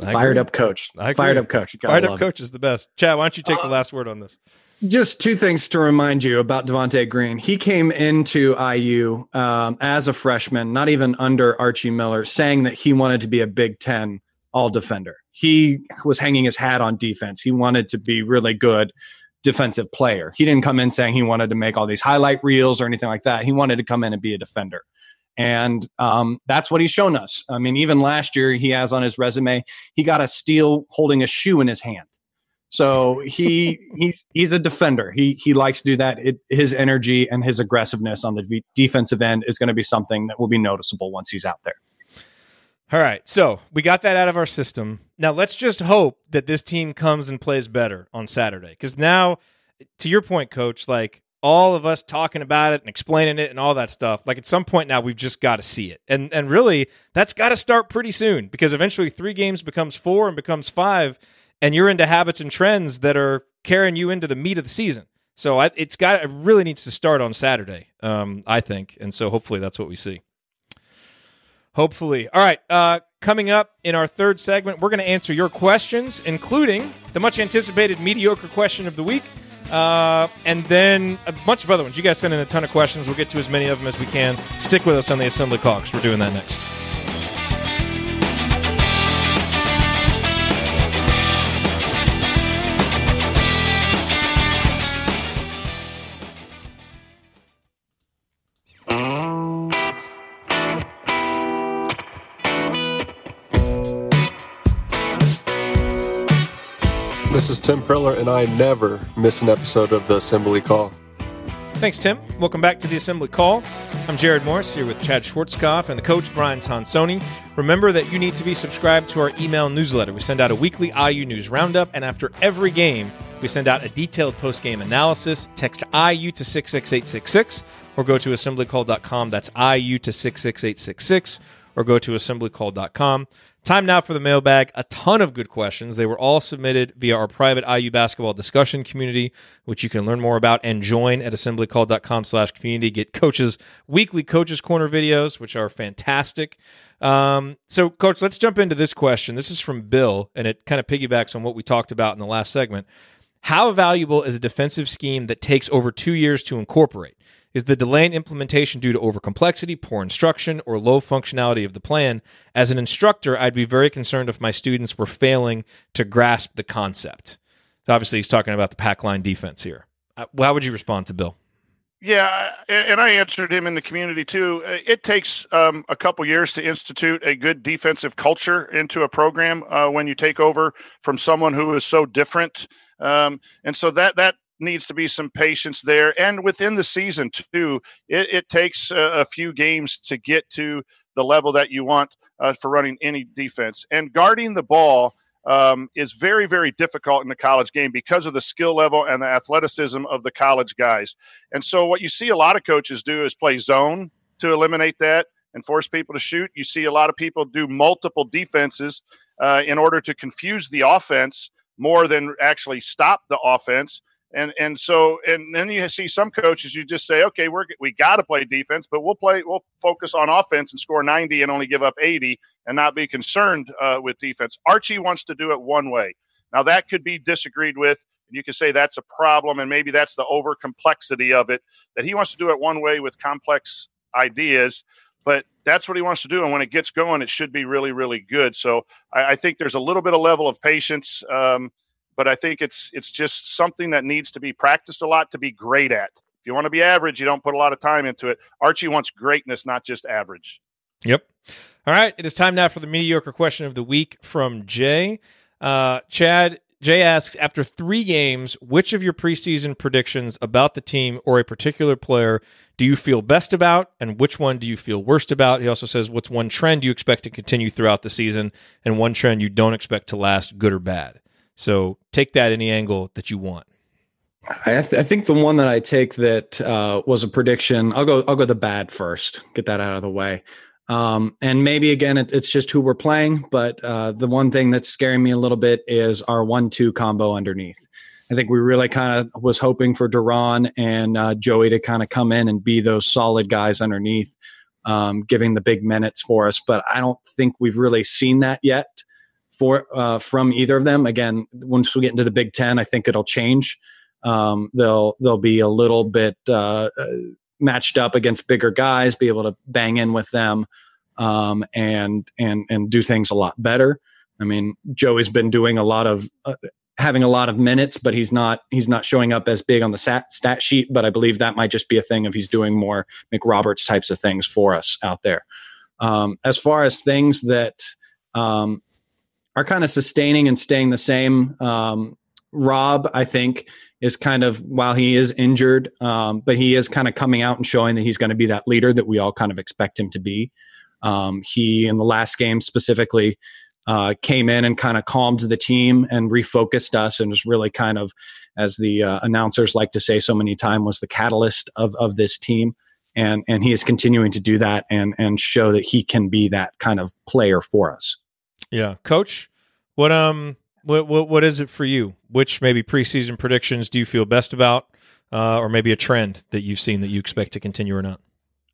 A: I
D: Fired
A: agree.
D: up coach.
A: I agree.
D: Fired up coach. Gotta
A: Fired up
D: love
A: coach is the best. Chad, why don't you take
H: Uh,
A: the last word on this?
D: Just two things to remind you about Devonte Green. He came into IU um, as a freshman, not even under Archie Miller, saying that he wanted to be a Big Ten all defender. He was hanging his hat on defense. He wanted to be really good defensive player. He didn't come in saying he wanted to make all these highlight reels or anything like that. He wanted to come in and be a defender. And um, that's what he's shown us. I mean, even last year, he has on his resume, he got a steal holding a shoe in his hand. So he he's he's a defender. He he likes to do that. It, his energy and his aggressiveness on the v- defensive end is going to be something that will be noticeable once he's out there.
A: All right. So we got that out of our system. Now let's just hope that this team comes and plays better on Saturday. Because now, to your point, coach, like all of us talking about it and explaining it and all that stuff, like at some point now we've just got to see it. And and really that's got to start pretty soon because eventually three games becomes four and becomes five, and you're into habits and trends that are carrying you into the meat of the season. So I, it's got it really needs to start on Saturday, um, I think, and so hopefully that's what we see. Hopefully, all right. Uh, coming up in our third segment, we're going to answer your questions, including the much anticipated mediocre question of the week, uh, and then a bunch of other ones. You guys send in a ton of questions. We'll get to as many of them as we can. Stick with us on the Assembly Call 'cause we're doing that next.
J: This is Tim Priller, and I never miss an episode of the Assembly Call.
A: Thanks, Tim. Welcome back to the Assembly Call. I'm Jerod Morris here with Chad Schwartzkopf and the coach Brian Tonsoni. Remember that you need to be subscribed to our email newsletter. We send out a weekly IU news roundup, and after every game, we send out a detailed post-game analysis. Text IU to 66866 or go to assemblycall.com. That's IU to 66866 or go to assemblycall.com. Time now for the mailbag. A ton of good questions. They were all submitted via our private IU basketball discussion community, which you can learn more about and join at assemblycall.com slash community. Get coaches weekly coaches corner videos, which are fantastic. Um, so coach, let's jump into this question. This is from Bill and it kind of piggybacks on what we talked about in the last segment. How valuable is a defensive scheme that takes over two years to incorporate? Is the delay in implementation due to overcomplexity, poor instruction, or low functionality of the plan? As an instructor, I'd be very concerned if my students were failing to grasp the concept. So Obviously, he's talking about the pack line defense here. Uh, How would you respond to Bill?
H: Yeah, and I answered him in the community too. Uh, It takes um, a couple years to institute a good defensive culture into a program uh, when you take over from someone who is so different, um, and so that that needs to be some patience there. And within the season too, it, it takes a, a few games to get to the level that you want uh, for running any defense and guarding the ball um, is very, very difficult in the college game because of the skill level and the athleticism of the college guys. And so, what you see a lot of coaches do is play zone to eliminate that and force people to shoot. You see a lot of people do multiple defenses uh, in order to confuse the offense more than actually stop the offense. And and so and then you see some coaches you just say okay we're we got to play defense but we'll play we'll focus on offense and score 90 and only give up 80 and not be concerned uh, with defense. Archie wants to do it one way. Now that could be disagreed with. And you can say that's a problem and maybe that's the over complexity of it that he wants to do it one way with complex ideas but that's what he wants to do. And when it gets going, it should be really, really good. So I, I think there's a little bit of level of patience, um, but I think it's it's just something that needs to be practiced a lot to be great at. If you want to be average, you don't put a lot of time into it. Archie wants greatness, not just average.
A: Yep. All right. It is time now for the mediocre question of the week from Jay. Uh, Chad, Jay asks After three games, which of your preseason predictions about the team or a particular player do you feel best about, and which one do you feel worst about? He also says, What's one trend you expect to continue throughout the season, and one trend you don't expect to last, good or bad? So take that any angle that you want.
D: I, th- I think the one that I take that uh, was a prediction. I'll go. I'll go the bad first. Get that out of the way. Um, and maybe again, it, it's just who we're playing. But uh, the one thing that's scaring me a little bit is our one-two combo underneath. I think we really kind of was hoping for Duran and uh, Joey to kind of come in and be those solid guys underneath, um, giving the big minutes for us. But I don't think we've really seen that yet for uh, from either of them. Again, once we get into the Big Ten, I think it'll change. Um, they'll they'll be a little bit uh, uh, matched up against bigger guys, be able to bang in with them, um, and and and do things a lot better. I mean, Joey's been doing a lot of uh, having a lot of minutes, but he's not he's not showing up as big on the stat, stat sheet. But I believe that might just be a thing if he's doing more McRoberts types of things for us out there. Um, as far as things that um, are kind of sustaining and staying the same, um, Rob, I think, is kind of while he is injured, um, but he is kind of coming out and showing that he's going to be that leader that we all kind of expect him to be. Um, he in the last game specifically uh, came in and kind of calmed the team and refocused us, and was really kind of, as the uh, announcers like to say so many times, was the catalyst of of this team. And and he is continuing to do that and and show that he can be that kind of player for us.
A: Yeah, Coach, what um, what what what is it for you? Which maybe preseason predictions do you feel best about? uh, or maybe a trend that you've seen that you expect to continue or not?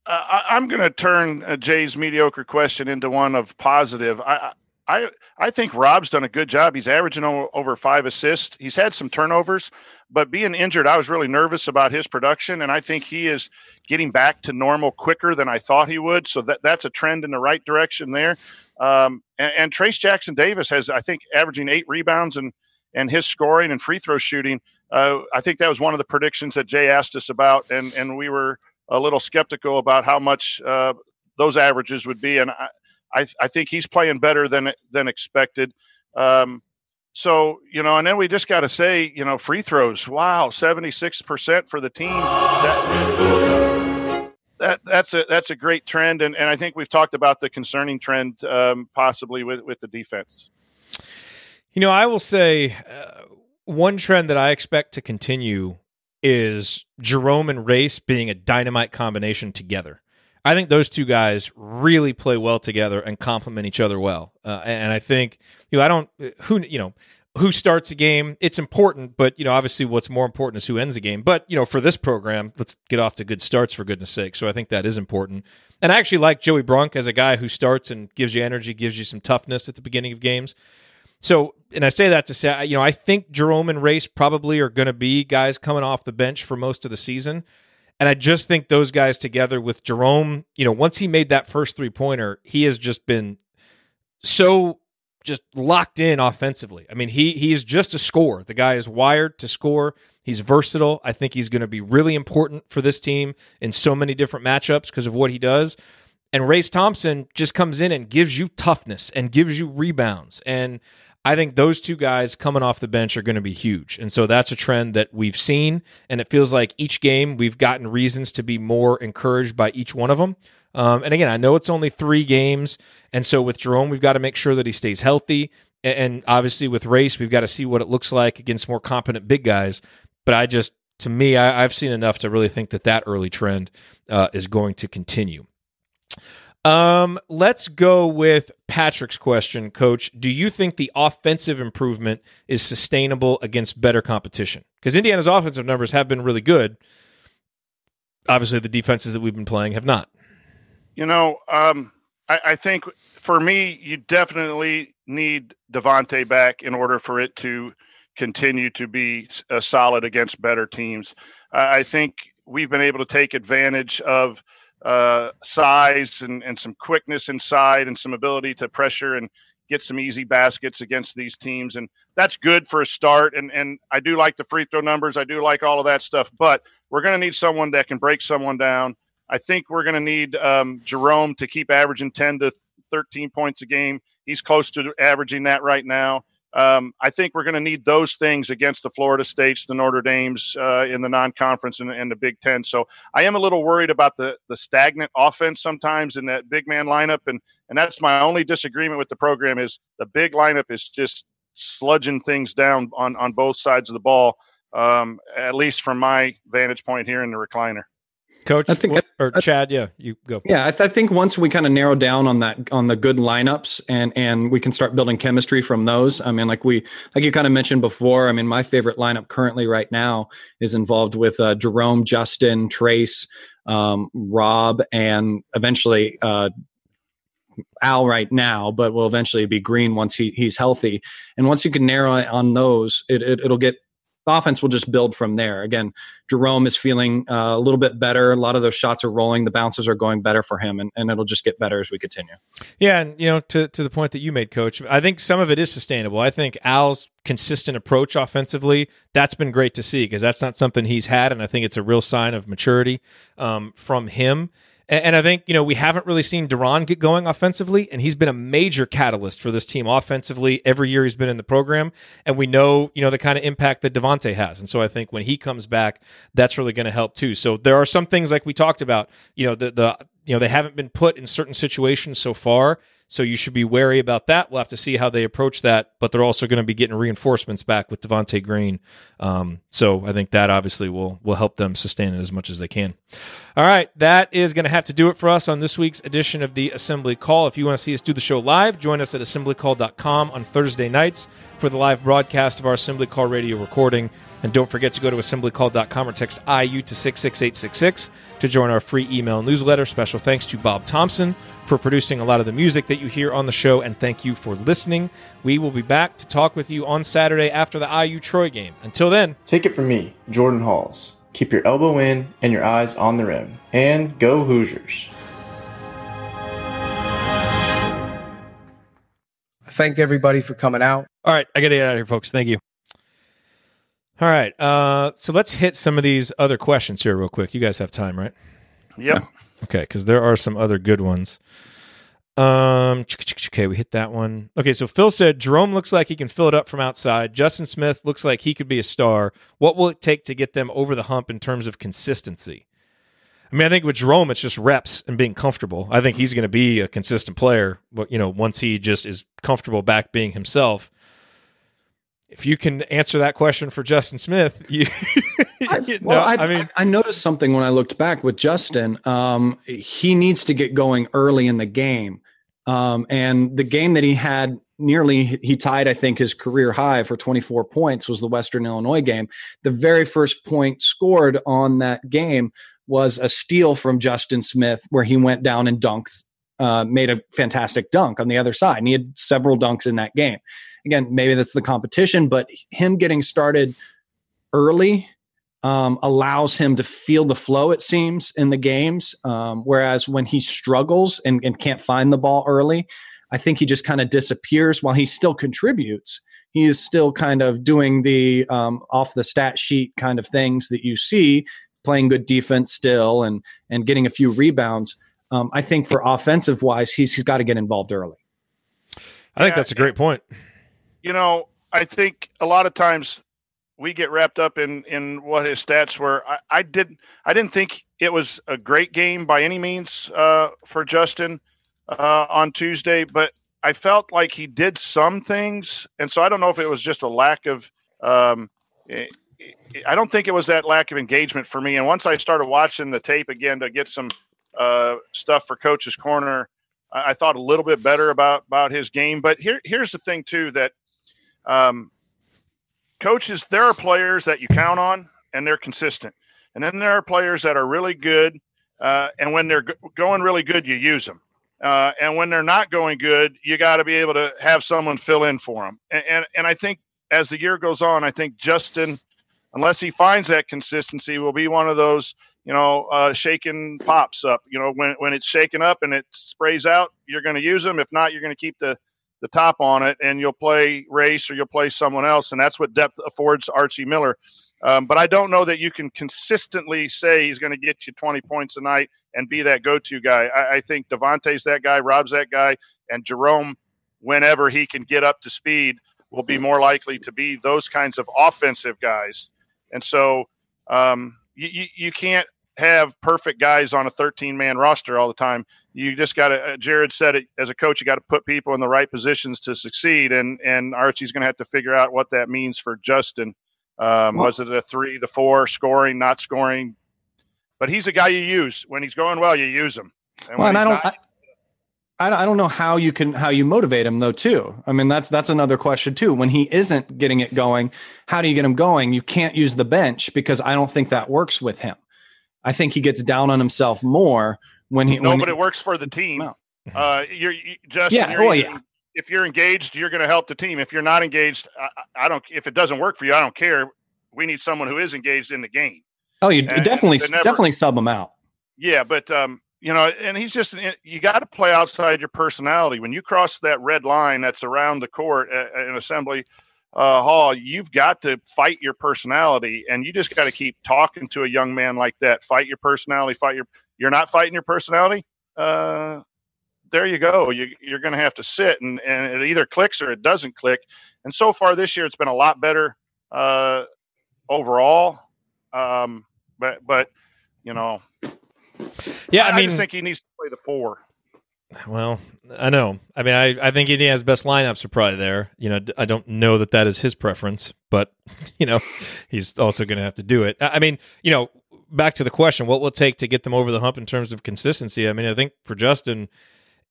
H: Uh, I, I'm going to turn uh, Jay's mediocre question into one of positive. I, I I think Rob's done a good job. He's averaging over five assists. He's had some turnovers, but being injured, I was really nervous about his production, and I think he is getting back to normal quicker than I thought he would. So that that's a trend in the right direction there. Um, and, and Trayce Jackson Davis has, I think, averaging eight rebounds and and his scoring and free throw shooting. Uh, I think that was one of the predictions that Jay asked us about, and and we were a little skeptical about how much uh, those averages would be, and I, I, I think he's playing better than than expected. Um, so you know, and then we just got to say, you know, free throws. Wow, seventy six percent for the team. That, that that's a that's a great trend, and, and I think we've talked about the concerning trend um, possibly with with the defense.
A: You know, I will say uh, one trend that I expect to continue is Jerome and Race being a dynamite combination together. I think those two guys really play well together and complement each other well. Uh, and I think you know I don't who you know who starts a game. It's important, but you know obviously what's more important is who ends a game. But you know for this program, let's get off to good starts for goodness sake. So I think that is important. And I actually like Joey Brunk as a guy who starts and gives you energy, gives you some toughness at the beginning of games. So, and I say that to say, you know, I think Jerome and Race probably are going to be guys coming off the bench for most of the season. And I just think those guys together with Jerome, you know, once he made that first three pointer, he has just been so just locked in offensively. I mean, he he is just a scorer. The guy is wired to score. He's versatile. I think he's going to be really important for this team in so many different matchups because of what he does. And Race Thompson just comes in and gives you toughness and gives you rebounds. And I think those two guys coming off the bench are going to be huge. And so that's a trend that we've seen. And it feels like each game we've gotten reasons to be more encouraged by each one of them. Um, and again, I know it's only three games. And so with Jerome, we've got to make sure that he stays healthy. And obviously with Race, we've got to see what it looks like against more competent big guys. But I just, to me, I, have seen enough to really think that that early trend uh, is going to continue. Um, let's go with Patrick's question, Coach. Do you think the offensive improvement is sustainable against better competition? Because Indiana's offensive numbers have been really good. Obviously, the defenses that we've been playing have not.
H: You know, um, I, I, think for me, you definitely need Devonte back in order for it to continue to be uh, solid against better teams. I think we've been able to take advantage of – uh, size and, and some quickness inside and some ability to pressure and get some easy baskets against these teams. And that's good for a start. And, and I do like the free throw numbers. I do like all of that stuff, but we're going to need someone that can break someone down. I think we're going to need um, Jerome to keep averaging 10 to 13 points a game. He's close to averaging that right now. Um, I think we're going to need those things against the Florida States, the Notre Dames uh, in the non-conference and, and, the Big Ten. So I am a little worried about the the stagnant offense sometimes in that big man lineup, and and that's my only disagreement with the program is the big lineup is just sludging things down on on both sides of the ball. Um, at least from my vantage point here in the recliner.
A: Coach, I think, or Chad, yeah, you go.
D: Yeah, I, th- I, think once we kind of narrow down on that on the good lineups and and we can start building chemistry from those. I mean, like we like you kind of mentioned before. I mean, my favorite lineup currently right now is involved with uh, Jerome, Justin, Trayce, um, Rob, and eventually uh, Al right now, but will eventually be Green once he he's healthy. And once you can narrow on those, it, it it'll get the offense will just build from there. Again, Jerome is feeling uh, a little bit better. A lot of those shots are rolling. The bounces are going better for him, and, and it'll just get better as we continue.
A: Yeah, and you know, to to the point that you made, Coach, I think some of it is sustainable. I think Al's consistent approach offensively that's been great to see because that's not something he's had, and I think it's a real sign of maturity um, from him. And, and I think, you know, we haven't really seen De'Ron get going offensively, and he's been a major catalyst for this team offensively every year he's been in the program. And we know, you know, the kind of impact that Devonte has. And so I think when he comes back, that's really going to help too. So there are some things like we talked about, you know, the, the, you know, they haven't been put in certain situations so far So you should be wary about that. We'll have to see how they approach that, but they're also going to be getting reinforcements back with Devonte Green. Um, so I think that obviously will will help them sustain it as much as they can. All right, that is going to have to do it for us on this week's edition of the Assembly Call. If you want to see us do the show live, join us at assemblycall.com on Thursday nights for the live broadcast of our Assembly Call radio recording. And don't forget to go to assemblycall.com or text IU to 66866 to join our free email newsletter. Special thanks to Bob Thompson for producing a lot of the music that you hear on the show, and thank you for listening. We will be back to talk with you on Saturday after the IU Troy game. Until then,
K: take it from me, Jordan Halls. Keep your elbow in and your eyes on the rim. And go Hoosiers.
L: Thank everybody for coming out.
E: All right, I got to get out of here, folks. Thank you.
A: All right. Uh, so let's hit some of these other questions here real quick. You guys have time, right?
H: Yep.
A: Okay, because there are some other good ones. Um, okay, we hit that one. Okay, so Phil said Jerome looks like he can fill it up from outside. Justin Smith looks like he could be a star. What will it take to get them over the hump in terms of consistency? I mean, I think with Jerome, it's just reps and being comfortable. I think he's going to be a consistent player. But you know, once he just is comfortable back being himself, if you can answer that question for Justin Smith, you,
D: you well, I, I, mean, I, I, noticed something when I looked back with Justin. Um, he needs to get going early in the game, um, and the game that he had nearly he tied, I think, his career high for 24 points was the Western Illinois game. The very first point scored on that game was a steal from Justin Smith, where he went down and dunked, uh, made a fantastic dunk on the other side, and he had several dunks in that game again, maybe that's the competition, but him getting started early um, allows him to feel the flow, it seems, in the games. Um, whereas when he struggles and, and can't find the ball early, I think he just kind of disappears while he still contributes. He is still kind of doing the um, off the stat sheet kind of things that you see, playing good defense still and and getting a few rebounds. Um, I think for offensive wise, he's he's got to get involved early.
A: I think that's a great point
H: you know, I think a lot of times we get wrapped up in in what his stats were. I, I didn't I didn't think it was a great game by any means uh, for Justin uh, on Tuesday, but I felt like he did some things, and so I don't know if it was just a lack of. Um, I don't think it was that lack of engagement for me. And once I started watching the tape again to get some uh, stuff for Coach's Corner, I, I thought a little bit better about about his game. But here here's the thing too that um, coaches, there are players that you count on and they're consistent. And then there are players that are really good. Uh, and when they're going really good, you use them. Uh, and when they're not going good, you got to be able to have someone fill in for them. And, and, and I think as the year goes on, I think Justin, unless he finds that consistency, will be one of those, you know, uh, shaking pops up. You know, when, when it's shaken up and it sprays out, you're going to use them. If not, you're going to keep the the top on it, and you'll play Race or you'll play someone else, and that's what depth affords Archie Miller. Um, but I don't know that you can consistently say he's going to get you 20 points a night and be that go-to guy. I, I think Devonte's that guy, Rob's that guy, and Jerome, whenever he can get up to speed, will be more likely to be those kinds of offensive guys. And so um, you, you, can't have perfect guys on a 13 man roster all the time. You just got to, uh, Jerod said it as a coach, you got to put people in the right positions to succeed. And, and Archie's going to have to figure out what that means for Justin. Um, was it a three, the four, scoring, not scoring? But he's a guy you use when he's going well. You use him.
D: And well, and I don't, not, I, I don't know how you can how you motivate him though too. I mean that's that's another question too. When he isn't getting it going, how do you get him going? You can't use the bench because I don't think that works with him. I think he gets down on himself more when he.
H: No,
D: when
H: but
D: he,
H: it works for the team. Uh, you're you, just
D: yeah.
H: You're,
D: oh, yeah.
H: If you're engaged, you're going to help the team. If you're not engaged, I, I, don't. If it doesn't work for you, I don't care. We need someone who is engaged in the game.
D: Oh, you and, definitely never, definitely sub them out.
H: Yeah, but um, you know, and he's just you got to play outside your personality. When you cross that red line that's around the court in assembly, uh, Hall, you've got to fight your personality, and you just got to keep talking to a young man like that. Fight your personality. Fight your. You're not fighting your personality. Uh, there you go. You, you're going to have to sit, and, and it either clicks or it doesn't click. And so far this year, it's been a lot better uh, overall. Um, but but you know,
A: yeah, I,
H: I
A: mean,
H: just think he needs to play the four.
A: Well, I know. I mean, I, I think Indiana's best lineups are probably there. You know, I don't know that that is his preference, but you know, he's also going to have to do it. I mean, you know, back to the question, what will it take to get them over the hump in terms of consistency? I mean, I think for Justin,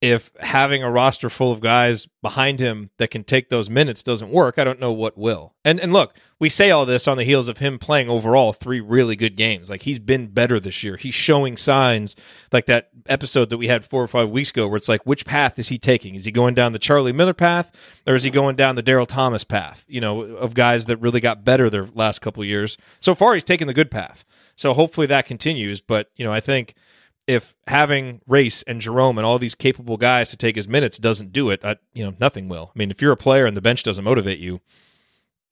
A: if having a roster full of guys behind him that can take those minutes doesn't work, I don't know what will. And and look, we say all this on the heels of him playing overall three really good games. Like he's been better this year. He's showing signs like that episode that we had 4 or 5 weeks ago where it's like which path is he taking? Is he going down the Charlie Miller path or is he going down the Daryl Thomas path, you know, of guys that really got better their last couple years. So far he's taken the good path. So hopefully that continues, but you know, I think if having Race and Jerome and all these capable guys to take his minutes doesn't do it, I, you know, nothing will. I mean, if you're a player and the bench doesn't motivate you,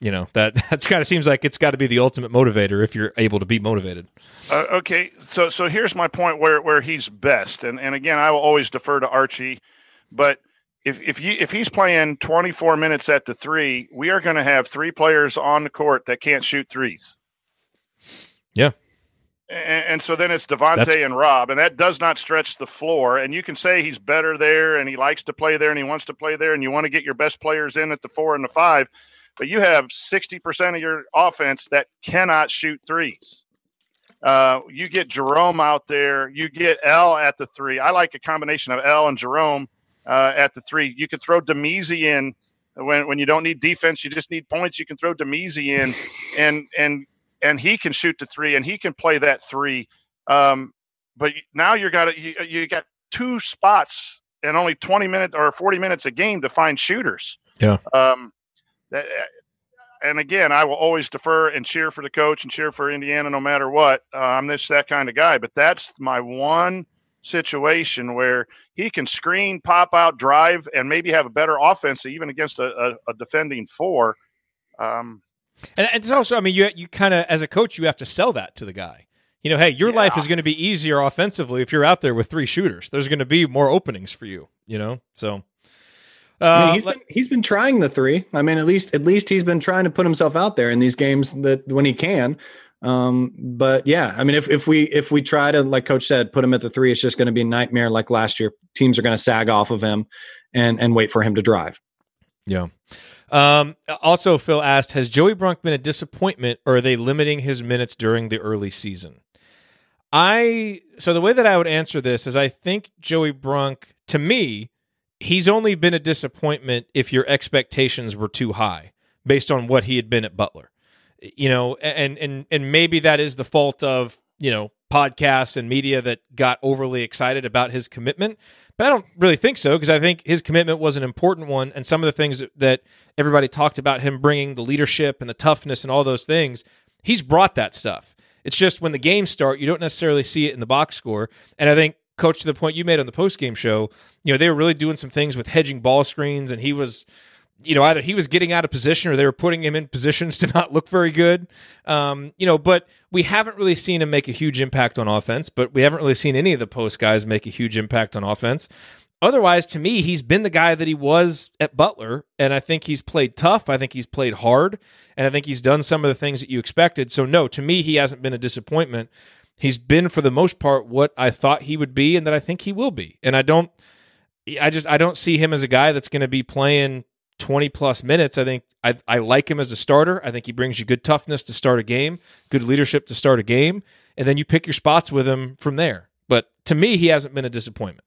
A: you know that that's kind of seems like it's got to be the ultimate motivator if you're able to be motivated.
H: Uh, okay, so so here's my point where where he's best, and and again, I will always defer to Archie, but if if you if he's playing 24 minutes at the three, we are going to have three players on the court that can't shoot threes. And, and, so then it's Devonte and Rob, and that does not stretch the floor. And you can say he's better there, and he likes to play there, and he wants to play there, and you want to get your best players in at the four and the five, but you have sixty percent of your offense that cannot shoot threes. Uh, you get Jerome out there, you get Al at the three. I like a combination of Al and Jerome uh, at the three. You could throw Damezi in when when you don't need defense, you just need points. You can throw Damezi in, and and and he can shoot the three and he can play that three. Um, but now you're got you, you got two spots and only 20 minutes or 40 minutes a game to find shooters.
A: Yeah.
H: Um, that, and again, I will always defer and cheer for the coach and cheer for Indiana no matter what. Uh, I'm this that kind of guy, but that's my one situation where he can screen, pop out, drive, and maybe have a better offense even against a, a, a defending four. Um,
A: and it's also, I mean, you you kind of as a coach, you have to sell that to the guy. You know, hey, your yeah. life is going to be easier offensively if you're out there with three shooters. There's going to be more openings for you. You know, so.
D: Uh, I mean, he's, been, he's been trying the three. I mean, at least at least he's been trying to put himself out there in these games that when he can. Um, but yeah, I mean, if if we if we try to, like Coach said, put him at the three, it's just going to be a nightmare. Like last year, teams are going to sag off of him and and wait for him to drive.
A: Yeah. Um, also, Phil asked, has Joey Brunk been a disappointment, or are they limiting his minutes during the early season? I so the way that I would answer this is I think Joey Brunk, to me, he's only been a disappointment if your expectations were too high based on what he had been at Butler. You know, and and and maybe that is the fault of, you know, podcasts and media that got overly excited about his commitment. But I don't really think so because I think his commitment was an important one. And some of the things that everybody talked about him bringing the leadership and the toughness and all those things, he's brought that stuff. It's just when the games start, you don't necessarily see it in the box score. And I think, coach, to the point you made on the post game show, you know, they were really doing some things with hedging ball screens, and he was you know, either he was getting out of position or they were putting him in positions to not look very good. Um, you know, but we haven't really seen him make a huge impact on offense, but we haven't really seen any of the post guys make a huge impact on offense. Otherwise, to me, he's been the guy that he was at Butler, and I think he's played tough. I think he's played hard, and I think he's done some of the things that you expected. So, no, to me, he hasn't been a disappointment. He's been, for the most part, what I thought he would be, and that I think he will be. And I don't, I just, I don't see him as a guy that's going to be playing 20 plus minutes. I think I, I like him as a starter. I think he brings you good toughness to start a game, good leadership to start a game, and then you pick your spots with him from there. But to me, he hasn't been a disappointment.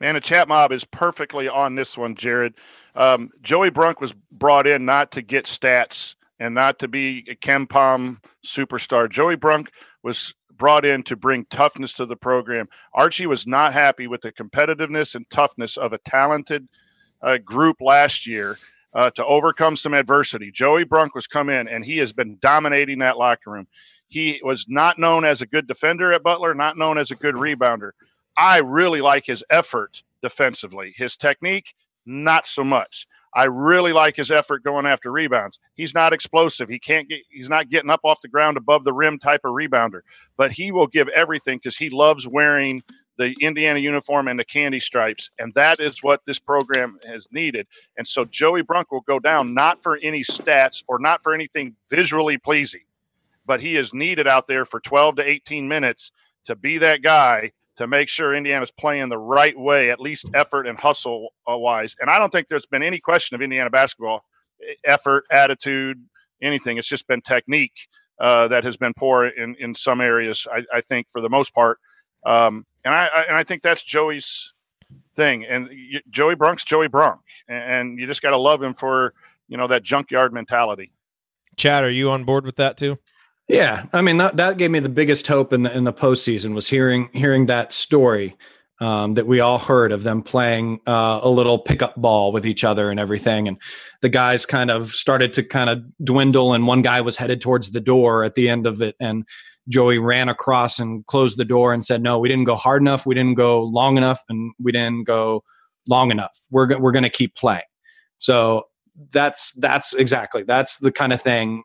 H: Man, the ChatMob is perfectly on this one, Jerod. Um, Joey Brunk was brought in not to get stats and not to be a KenPom superstar. Joey Brunk was brought in to bring toughness to the program. Archie was not happy with the competitiveness and toughness of a talented – uh, group last year uh, to overcome some adversity. Joey Brunk was come in and he has been dominating that locker room. He was not known as a good defender at Butler, not known as a good rebounder. I really like his effort defensively. His technique, not so much. I really like his effort going after rebounds. He's not explosive. He can't get he's not getting up off the ground above the rim type of rebounder, but he will give everything because he loves wearing the Indiana uniform and the candy stripes. And that is what this program has needed. And so Joey Brunk will go down not for any stats or not for anything visually pleasing, but he is needed out there for 12 to 18 minutes to be that guy to make sure Indiana's playing the right way, at least effort and hustle uh, wise. And I don't think there's been any question of Indiana basketball eh, effort, attitude, anything. It's just been technique uh, that has been poor in, in some areas, I, I think, for the most part. Um, and I, I, and I think that's Joey's thing. And you, Joey Brunk's Joey Brunk, and you just got to love him for you know that junkyard mentality.
A: Chad, are you on board with that too?
D: Yeah, I mean that, that gave me the biggest hope in the in the postseason was hearing hearing that story um, that we all heard of them playing uh, a little pickup ball with each other and everything, and the guys kind of started to kind of dwindle, and one guy was headed towards the door at the end of it, and Joey ran across and closed the door and said, "No, we didn't go hard enough, we didn't go long enough, and we didn't go long enough. We're we're going to keep playing." So that's that's exactly that's the kind of thing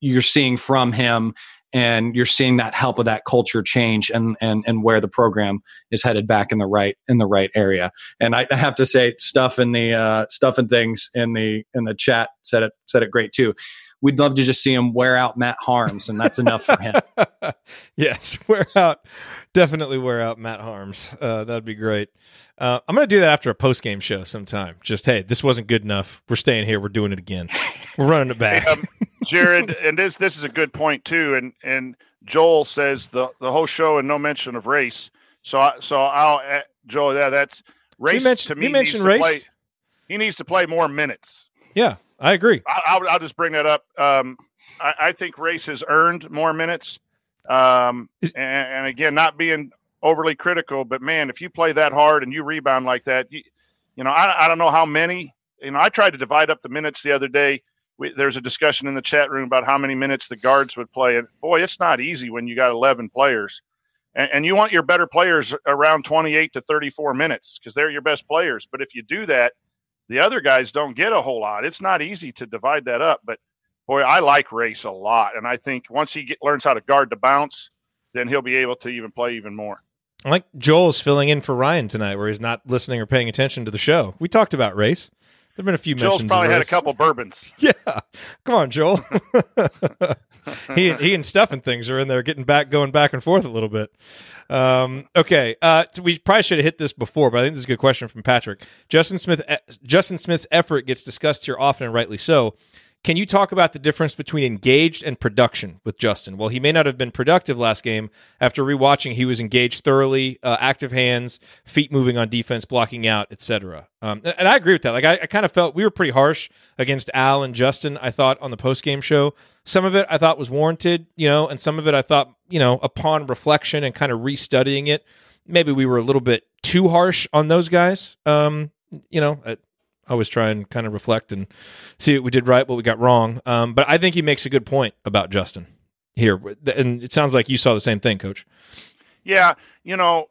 D: you're seeing from him and you're seeing that help of that culture change and and and where the program is headed back in the right in the right area and i, I have to say stuff in the uh, stuff and things in the in the chat said it said it great too we'd love to just see him wear out matt harms and that's enough for him
A: yes wear out definitely wear out matt harms uh, that'd be great uh, I'm going to do that after a post game show sometime. Just hey, this wasn't good enough. We're staying here. We're doing it again. We're running it back. um,
H: Jerod, and this this is a good point too. And and Joel says the the whole show and no mention of Race. So I, so I'll uh, Joel. Yeah, that's Race to me.
A: mentioned Race.
H: Play, he needs to play more minutes.
A: Yeah, I agree.
H: I, will I'll just bring that up. Um, I, I, think Race has earned more minutes. Um, and, and again, not being overly critical, but man, if you play that hard and you rebound like that, you, you know, I, I don't know how many. You know, I tried to divide up the minutes the other day. We, there's a discussion in the chat room about how many minutes the guards would play, and boy, it's not easy when you got 11 players, and, and you want your better players around 28 to 34 minutes because they're your best players. But if you do that, the other guys don't get a whole lot. It's not easy to divide that up, but boy, I like Race a lot, and I think once he get, learns how to guard the bounce, then he'll be able to even play even more.
A: I like Joel's filling in for Ryan tonight, where he's not listening or paying attention to the show. We talked about Race. There've been a few
H: Joel's probably had a couple bourbons.
A: Yeah, come on, Joel. he he and Steph and things are in there getting back, going back and forth a little bit. Um, okay, uh, so we probably should have hit this before, but I think this is a good question from Patrick. Justin Smith, Justin Smith's effort gets discussed here often, and rightly so. Can you talk about the difference between engaged and production with Justin? Well, he may not have been productive last game. After rewatching, he was engaged thoroughly, uh, active hands, feet moving on defense, blocking out, etc. Um, and I agree with that. Like I, I kind of felt we were pretty harsh against Al and Justin. I thought on the post game show, some of it I thought was warranted, you know, and some of it I thought, you know, upon reflection and kind of restudying it, maybe we were a little bit too harsh on those guys. Um, you know, always try and kind of reflect and see what we did right, what we got wrong. Um, but I think he makes a good point about Justin here, and it sounds like you saw the same thing, Coach.
H: Yeah, you know,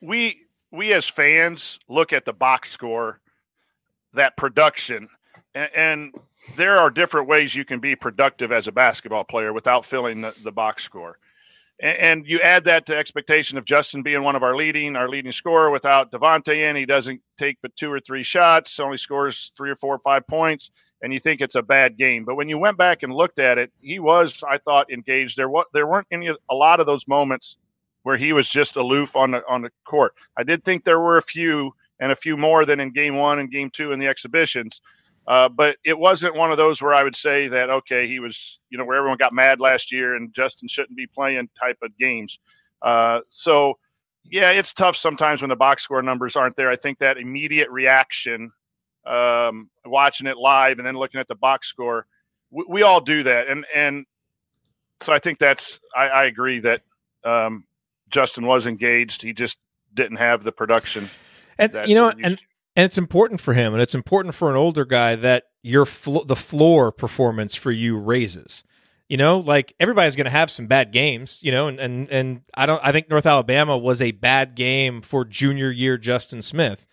H: we we as fans look at the box score, that production, and, and there are different ways you can be productive as a basketball player without filling the, the box score and, you add that to expectation of Justin being one of our leading, our leading scorer without Devonte in. He doesn't take but two or three shots, only scores three or four or five points, and you think it's a bad game. But when you went back and looked at it, he was, I thought, engaged. There what there weren't any a lot of those moments where he was just aloof on the on the court. I did think there were a few and a few more than in game one and game two in the exhibitions. Uh, but it wasn't one of those where I would say that okay, he was you know where everyone got mad last year and Justin shouldn't be playing type of games. Uh, so yeah, it's tough sometimes when the box score numbers aren't there. I think that immediate reaction, um, watching it live and then looking at the box score, we, we all do that, and and so I think that's I, I agree that um, Justin was engaged. He just didn't have the production.
A: And you know, and to and it's important for him and it's important for an older guy that your the floor performance for you raises. You know like everybody's going to have some bad games you know and, and and i don't i think north alabama was a bad game for junior year justin smith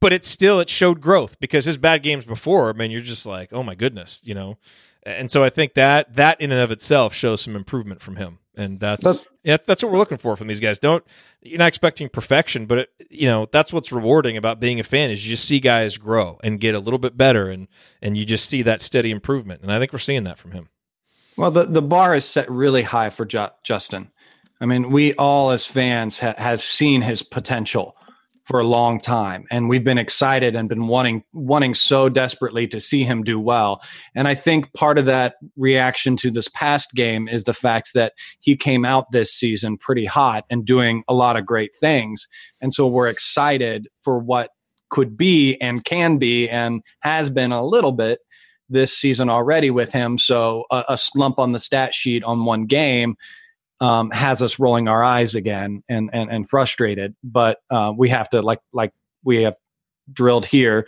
A: but it still it showed growth because his bad games before i mean you're just like oh my goodness you know? And so i think that that in and of itself shows some improvement from him and that's, that's yeah that's what we're looking for from these guys. Don't you're not expecting perfection but it, you know that's what's rewarding about being a fan is you just see guys grow and get a little bit better and and you just see that steady improvement. And i think we're seeing that from him.
D: Well the the bar is set really high for Ju- justin. I mean, we all as fans ha- have seen his potential for a long time and we've been excited and been wanting wanting so desperately to see him do well. And i think part of that reaction to this past game is the fact that he came out this season pretty hot and doing a lot of great things. And so we're excited for what could be and can be and has been a little bit this season already with him. So a, a slump on the stat sheet on one game um, has us rolling our eyes again and and, and frustrated. But uh, we have to like like we have drilled here.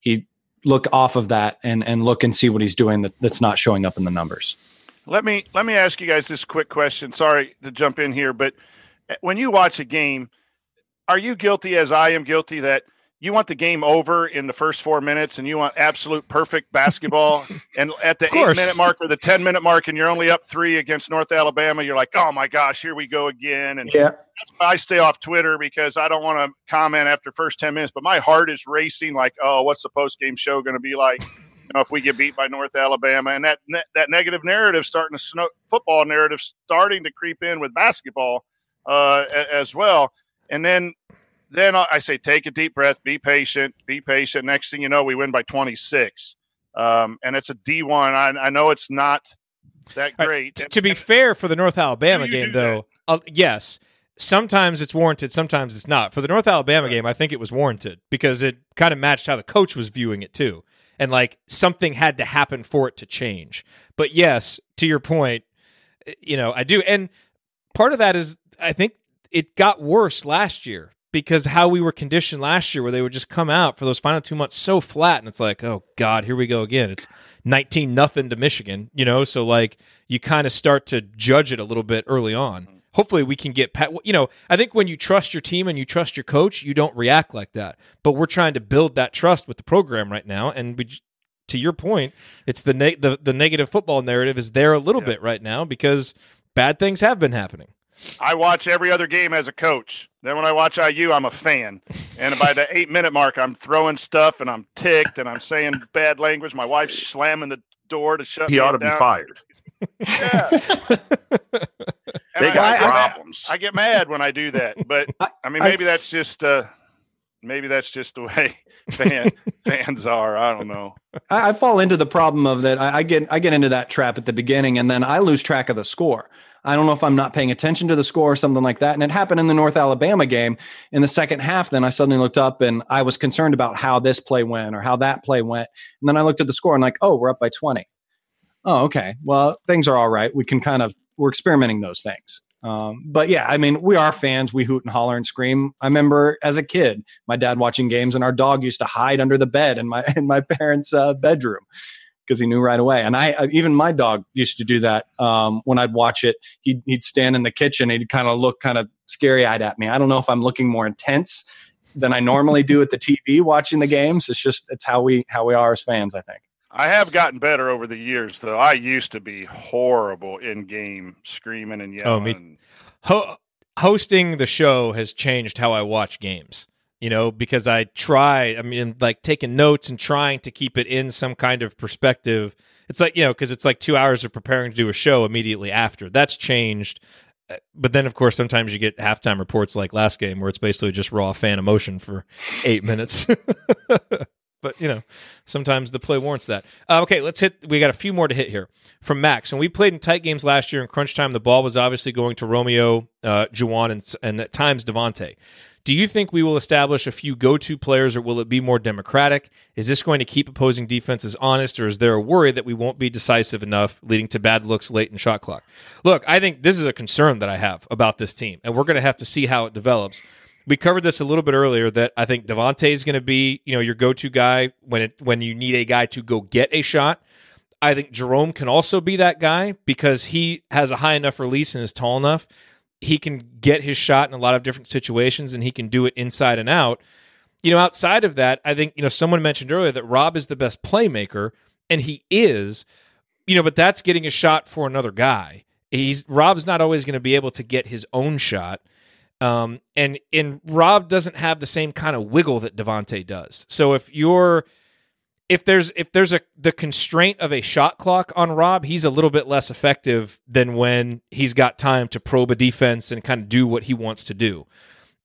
D: He look off of that and and look and see what he's doing that, that's not showing up in the numbers.
H: Let me let me ask you guys this quick question. Sorry to jump in here, but eh, when you watch a game, are you guilty as I am guilty that – you want the game over in the first four minutes and you want absolute perfect basketball. and at the eight minute mark or the 10 minute mark, and you're only up three against North Alabama, you're like, oh my gosh, here we go again. And
D: yeah.
H: I stay off Twitter because I don't want to comment after first 10 minutes, but my heart is racing like, oh, what's the post game show going to be like? You know, if we get beat by North Alabama and that ne- that negative narrative starting to snow, football narrative starting to creep in with basketball uh, as well. And then then I say, take a deep breath, be patient, be patient. Next thing you know, we win by 26. Um, and it's a D1. I, I know it's not that great.
A: Right. To be fair, for the North Alabama game, though, uh, yes, sometimes it's warranted, sometimes it's not. For the North Alabama right. game, I think it was warranted because it kind of matched how the coach was viewing it, too. And like something had to happen for it to change. But yes, to your point, eh, you know, I do. And part of that is, I think it got worse last year because how we were conditioned last year, where they would just come out for those final two months so flat, and it's like, oh god, here we go again. It's nineteen nothing to Michigan, you know. So like you kind of start to judge it a little bit early on. Mm-hmm. Hopefully, we can get pat. you know. I think when you trust your team and you trust your coach, you don't react like that. But we're trying to build that trust with the program right now, and we. To your point, it's the ne- the the negative football narrative is there a little bit right now because bad things have been happening.
H: I watch every other game as a coach. Then when I watch IU, I'm a fan. And by the eight minute mark, I'm throwing stuff and I'm ticked and I'm saying bad language. My wife's slamming the door to shut.
M: He ought to
H: down.
M: be fired.
H: Yeah.
M: they got
H: I,
M: problems.
H: I, I, get mad when I do that, but I mean, maybe that's just uh, maybe that's just the way fan, fans are. I don't know.
D: I, I, fall into the problem of that. I, I get I get into that trap at the beginning, and then I lose track of the score. I don't know if I'm not paying attention to the score or something like that. And it happened in the North Alabama game in the second half. Then I suddenly looked up and I was concerned about how this play went or how that play went. And then I looked at the score and like, oh, we're up by 20. Oh, okay. Well, things are all right. We can kind of we're experimenting those things. Um, but yeah, I mean, we are fans. We hoot and holler and scream. I remember as a kid, my dad watching games, and our dog used to hide under the bed in my in my parents' uh, bedroom because he knew right away. And I, uh, even my dog used to do that. Um, when I'd watch it, he'd, he'd stand in the kitchen. He'd kind of look kind of scary eyed at me. I don't know if I'm looking more intense than I normally do at the TV watching the games. It's just, it's how we, how we are as fans, I think.
H: I have gotten better over the years, though. I used to be horrible in game, screaming and yelling.
A: Oh, me. Ho- hosting the show has changed how I watch games you know, because I try, I mean, like taking notes and trying to keep it in some kind of perspective. It's like, you know, because it's like two hours of preparing to do a show immediately after. That's changed. Uh, but then, of course, sometimes you get halftime reports like last game where it's basically just raw fan emotion for eight minutes. but, you know, sometimes the play warrants that. Uh, okay, let's hit. We got a few more to hit here from Max. And we played in tight games last year in crunch time. The ball was obviously going to Romeo, uh, Juwan, and, and at times Devonte. Do you think we will establish a few go to players or will it be more democratic? Is this going to keep opposing defenses honest or is there a worry that we won't be decisive enough, leading to bad looks late in shot clock? Look, I think this is a concern that I have about this team, and we're going to have to see how it develops. We covered this a little bit earlier that I think Devonte is going to be, you know, your go-to guy when it when you need a guy to go get a shot. I think Jerome can also be that guy because he has a high enough release and is tall enough he can get his shot in a lot of different situations and he can do it inside and out. You know, outside of that, I think, you know, someone mentioned earlier that Rob is the best playmaker, and he is, you know, but that's getting a shot for another guy. He's Rob's not always going to be able to get his own shot. Um, and and Rob doesn't have the same kind of wiggle that Devonte does. So if you're if there's if there's a the constraint of a shot clock on Rob, he's a little bit less effective than when he's got time to probe a defense and kind of do what he wants to do.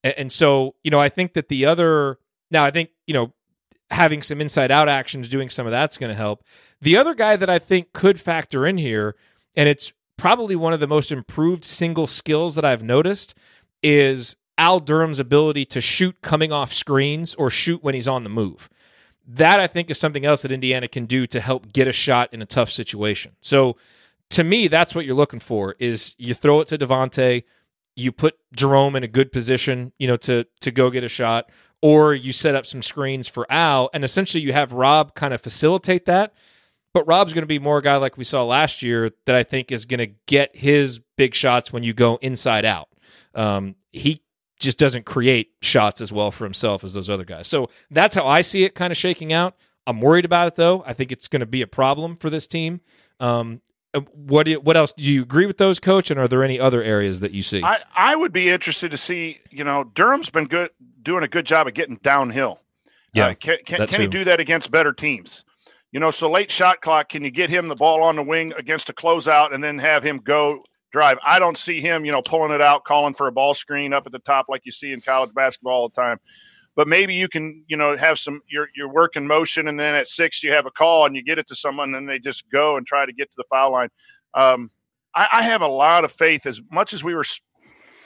A: And, and so, you know, I think that the other now I think, you know, having some inside out actions, doing some of that's going to help. The other guy that I think could factor in here, and it's probably one of the most improved single skills that I've noticed, is Al Durham's ability to shoot coming off screens or shoot when he's on the move. That I think is something else that Indiana can do to help get a shot in a tough situation. So to me, that's what you're looking for is you throw it to Devonte, you put Jerome in a good position, you know, to to go get a shot, or you set up some screens for Al, and essentially you have Rob kind of facilitate that. But Rob's going to be more a guy like we saw last year that I think is going to get his big shots when you go inside out. Um, he just doesn't create shots as well for himself as those other guys. So that's how I see it kind of shaking out. I'm worried about it though. I think it's going to be a problem for this team. Um, uh, what do you, what else do you agree with those, coach? And are there any other areas that you see?
H: I, I would be interested to see. You know, Durham's been good, doing a good job of getting downhill.
A: Yeah,
H: uh, can can, can he do that against better teams? You know, so late shot clock. Can you get him the ball on the wing against a closeout and then have him go drive? I don't see him, you know, pulling it out, calling for a ball screen up at the top like you see in college basketball all the time. But maybe you can you know have some your your work in motion and then at six you have a call and you get it to someone and they just go and try to get to the foul line. Um, I, I, have a lot of faith. As much as we were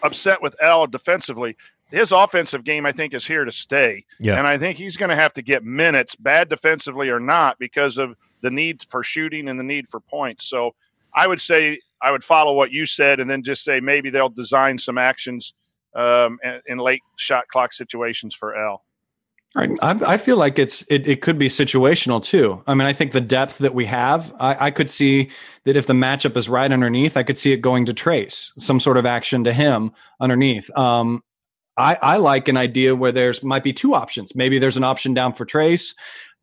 H: upset with Al defensively his offensive game i think is here to stay.
A: Yeah.
H: and i think he's going to have to get minutes bad defensively or not because of the need for shooting and the need for points. So i would say i would follow what you said and then just say maybe they'll design some actions um, in late shot clock situations for Al.
D: Right. I, feel like it's it, it could be situational too. I mean, I think the depth that we have, I, I could see that if the matchup is right underneath, I could see it going to Trayce, some sort of action to him underneath. Um, I, I like an idea where there's might be two options. Maybe there's an option down for Trayce,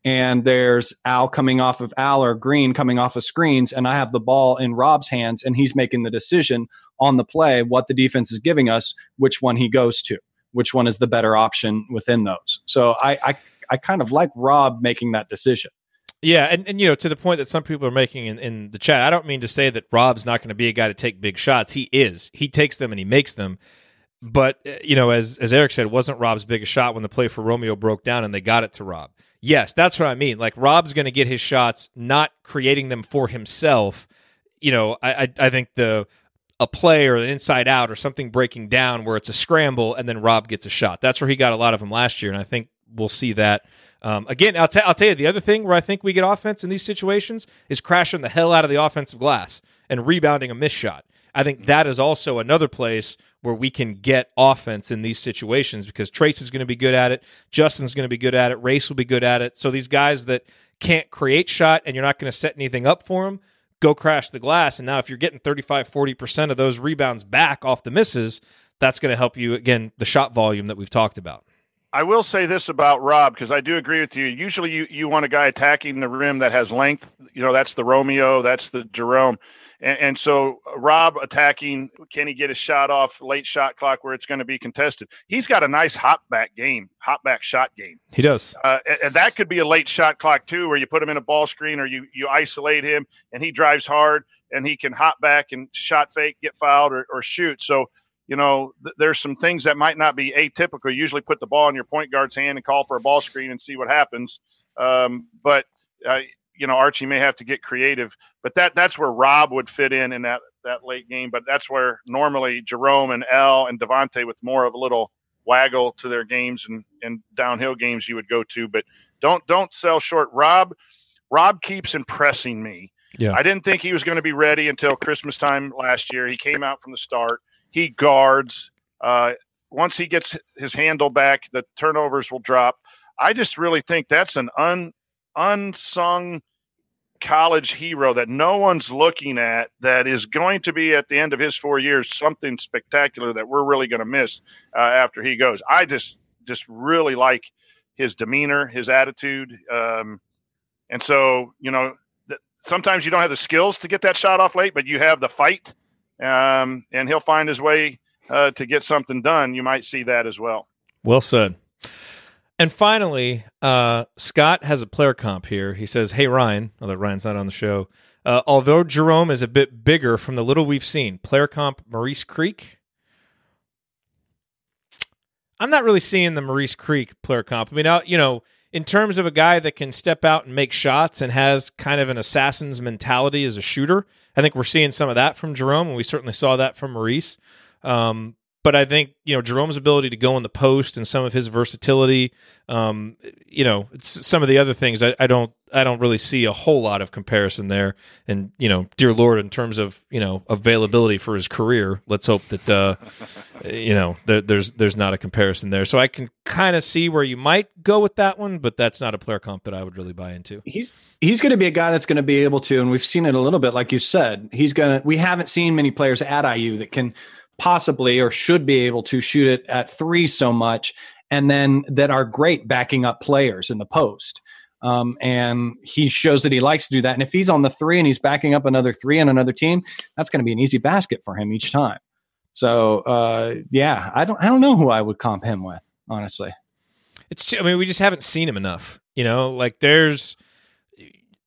D: and there's Al coming off of Al or Green coming off of screens, and I have the ball in Rob's hands, and he's making the decision on the play what the defense is giving us, which one he goes to, which one is the better option within those. So I I, I kind of like Rob making that decision.
A: Yeah, and, and you know, to the point that some people are making in, in the chat, I don't mean to say that Rob's not going to be a guy to take big shots. He is. He takes them and he makes them. But uh, you know, as as Eric said, wasn't Rob's biggest shot when the play for Romeo broke down and they got it to Rob. Yes, that's what I mean. Like Rob's going to get his shots, not creating them for himself. You know, I, I, I think the a play or an inside out or something breaking down where it's a scramble and then Rob gets a shot. That's where he got a lot of them last year, and I think we'll see that. Um, again, I'll, t- I'll tell you the other thing where I think we get offense in these situations is crashing the hell out of the offensive glass and rebounding a missed shot. I think that is also another place where we can get offense in these situations because Trayce is going to be good at it. Justin's going to be good at it. Race will be good at it. So these guys that can't create shot and you're not going to set anything up for them, go crash the glass. And now if you're getting 35, 40% of those rebounds back off the misses, that's going to help you, again, the shot volume that we've talked about.
H: I will say this about Rob because I do agree with you. Usually, you, you want a guy attacking the rim that has length. You know, that's the Romeo, that's the Jerome. And, and, so Rob attacking, can he get a shot off late shot clock where it's going to be contested? He's got a nice hop back game, hop back shot game.
A: He does.
H: Uh, and, and, that could be a late shot clock too, where you put him in a ball screen or you, you isolate him and he drives hard and he can hop back and shot fake, get fouled or, or shoot. So, you know, th- there's some things that might not be atypical. You usually put the ball in your point guard's hand and call for a ball screen and see what happens. Um, but, uh, you know Archie may have to get creative, but that that's where Rob would fit in in that that late game. But that's where normally Jerome and Al and Devonte with more of a little waggle to their games and and downhill games you would go to. But don't don't sell short. Rob Rob keeps impressing me.
A: Yeah.
H: I didn't think he was going to be ready until Christmas time last year. He came out from the start. He guards. Uh, once he gets his handle back, the turnovers will drop. I just really think that's an un unsung college hero that no one's looking at that is going to be at the end of his four years something spectacular that we're really going to miss uh, after he goes. I just just really like his demeanor, his attitude, um, and so you know th- sometimes you don't have the skills to get that shot off late, but you have the fight, um, and he'll find his way uh, to get something done. You might see that as well.
A: Well said. And finally, uh, Scott has a player comp here. He says, "Hey Ryan, although Ryan's not on the show, uh, although Jerome is a bit bigger from the little we've seen, player comp Maurice Creek." I'm not really seeing the Maurice Creek player comp. I mean, now, you know, in terms of a guy that can step out and make shots and has kind of an assassin's mentality as a shooter, I think we're seeing some of that from Jerome, and we certainly saw that from Maurice. Um, but I think you know Jerome's ability to go in the post and some of his versatility, um, you know, some of the other things I, I, don't I don't really see a whole lot of comparison there. And you know, dear Lord, in terms of you know availability for his career, let's hope that uh, you know there, there's there's not a comparison there. So I can kind of see where you might go with that one, but that's not a player comp that I would really buy into.
D: He's he's going to be a guy that's going to be able to, and we've seen it a little bit, like you said. He's gonna. We haven't seen many players at IU that can possibly or should be able to shoot it at three so much, and then that are great backing up players in the post. Um, and he shows that he likes to do that. And if he's on the three and he's backing up another three on another team, that's going to be an easy basket for him each time. So uh, yeah, I don't I don't know who I would comp him with, honestly.
A: It's I mean we just haven't seen him enough. You know, like there's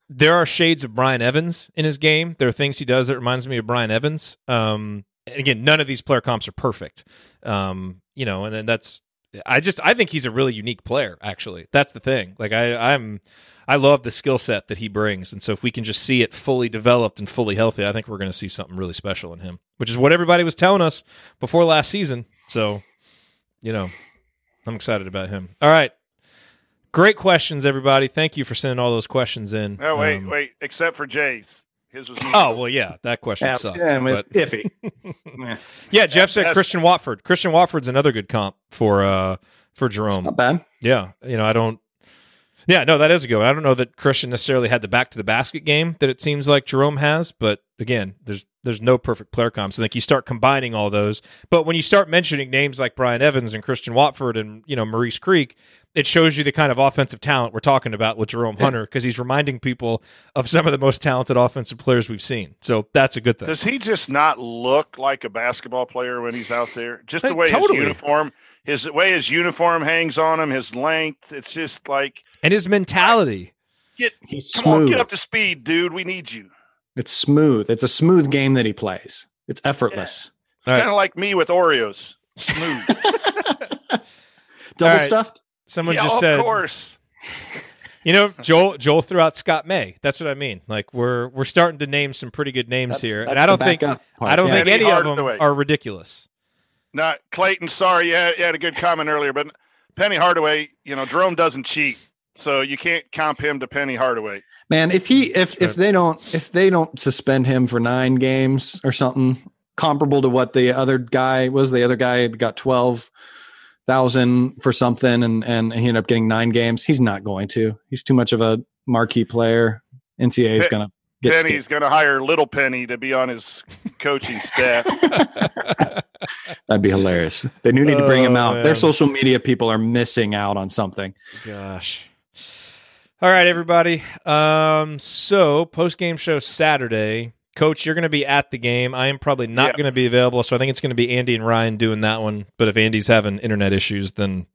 A: there are shades of Brian Evans in his game. There are things he does that reminds me of Brian Evans. Um, again, none of these player comps are perfect. Um, you know, and then that's I just I think he's a really unique player. Actually, that's the thing. Like I I'm I love the skill set that he brings, and so if we can just see it fully developed and fully healthy, I think we're going to see something really special in him, which is what everybody was telling us before last season. So, you know, I'm excited about him. All right. Great questions, everybody. Thank you for sending all those questions in.
H: Oh wait, um, wait. Except for Jay's. His was.
A: Oh well, yeah, that question yeah, sucks.
D: Yeah, but... iffy.
A: yeah, Jeff said Christian Watford. Christian Watford's another good comp for uh for Jerome.
D: not bad.
A: Yeah, you know, I don't. Yeah, no, that is a good one. I don't know that Christian necessarily had the back to the basket game that it seems like Jerome has, but again, there's there's no perfect player comps. I think you start combining all those. But when you start mentioning names like Brian Evans and Christian Watford and you know Maurice Creek, it shows you the kind of offensive talent we're talking about with Jerome Hunter because he's reminding people of some of the most talented offensive players we've seen. So that's a good thing.
H: Does he just not look like a basketball player when he's out there? Just the way totally. his uniform, his way his uniform hangs on him, his length. It's just like
A: and his mentality.
H: Get he's come smooth. on, get up to speed, dude. We need you.
D: It's smooth. It's a smooth game that he plays. It's effortless.
H: Yeah. It's kind of like me with Oreos. Smooth.
D: Double right. stuffed.
A: Someone
H: yeah,
A: just said,
H: "Of course."
A: You know, Joel Joel threw out Scott May. That's what I mean. Like we're we're starting to name some pretty good names that's, here, that's and I don't think I don't yeah. think any of them are ridiculous.
H: Not Clayton. Sorry, yeah, you had a good comment earlier, but Penny Hardaway. You know, Jerome doesn't cheat, so you can't comp him to Penny Hardaway.
D: Man, if he if if they don't if they don't suspend him for nine games or something comparable to what the other guy was, the other guy got twelve thousand for something and and he ended up getting nine games. He's not going to. He's too much of a marquee player. NCAA is going to get
H: Penny's going to hire Little Penny to be on his coaching staff.
D: That'd be hilarious. They do need to oh, bring him oh, out. Man. Their social media people are missing out on something.
A: Gosh. All right, everybody. Um, so post game show Saturday. Coach, you're going to be at the game. I am probably not yeah. going to be available, so I think it's going to be Andy and Ryan doing that one. But if Andy's having internet issues, then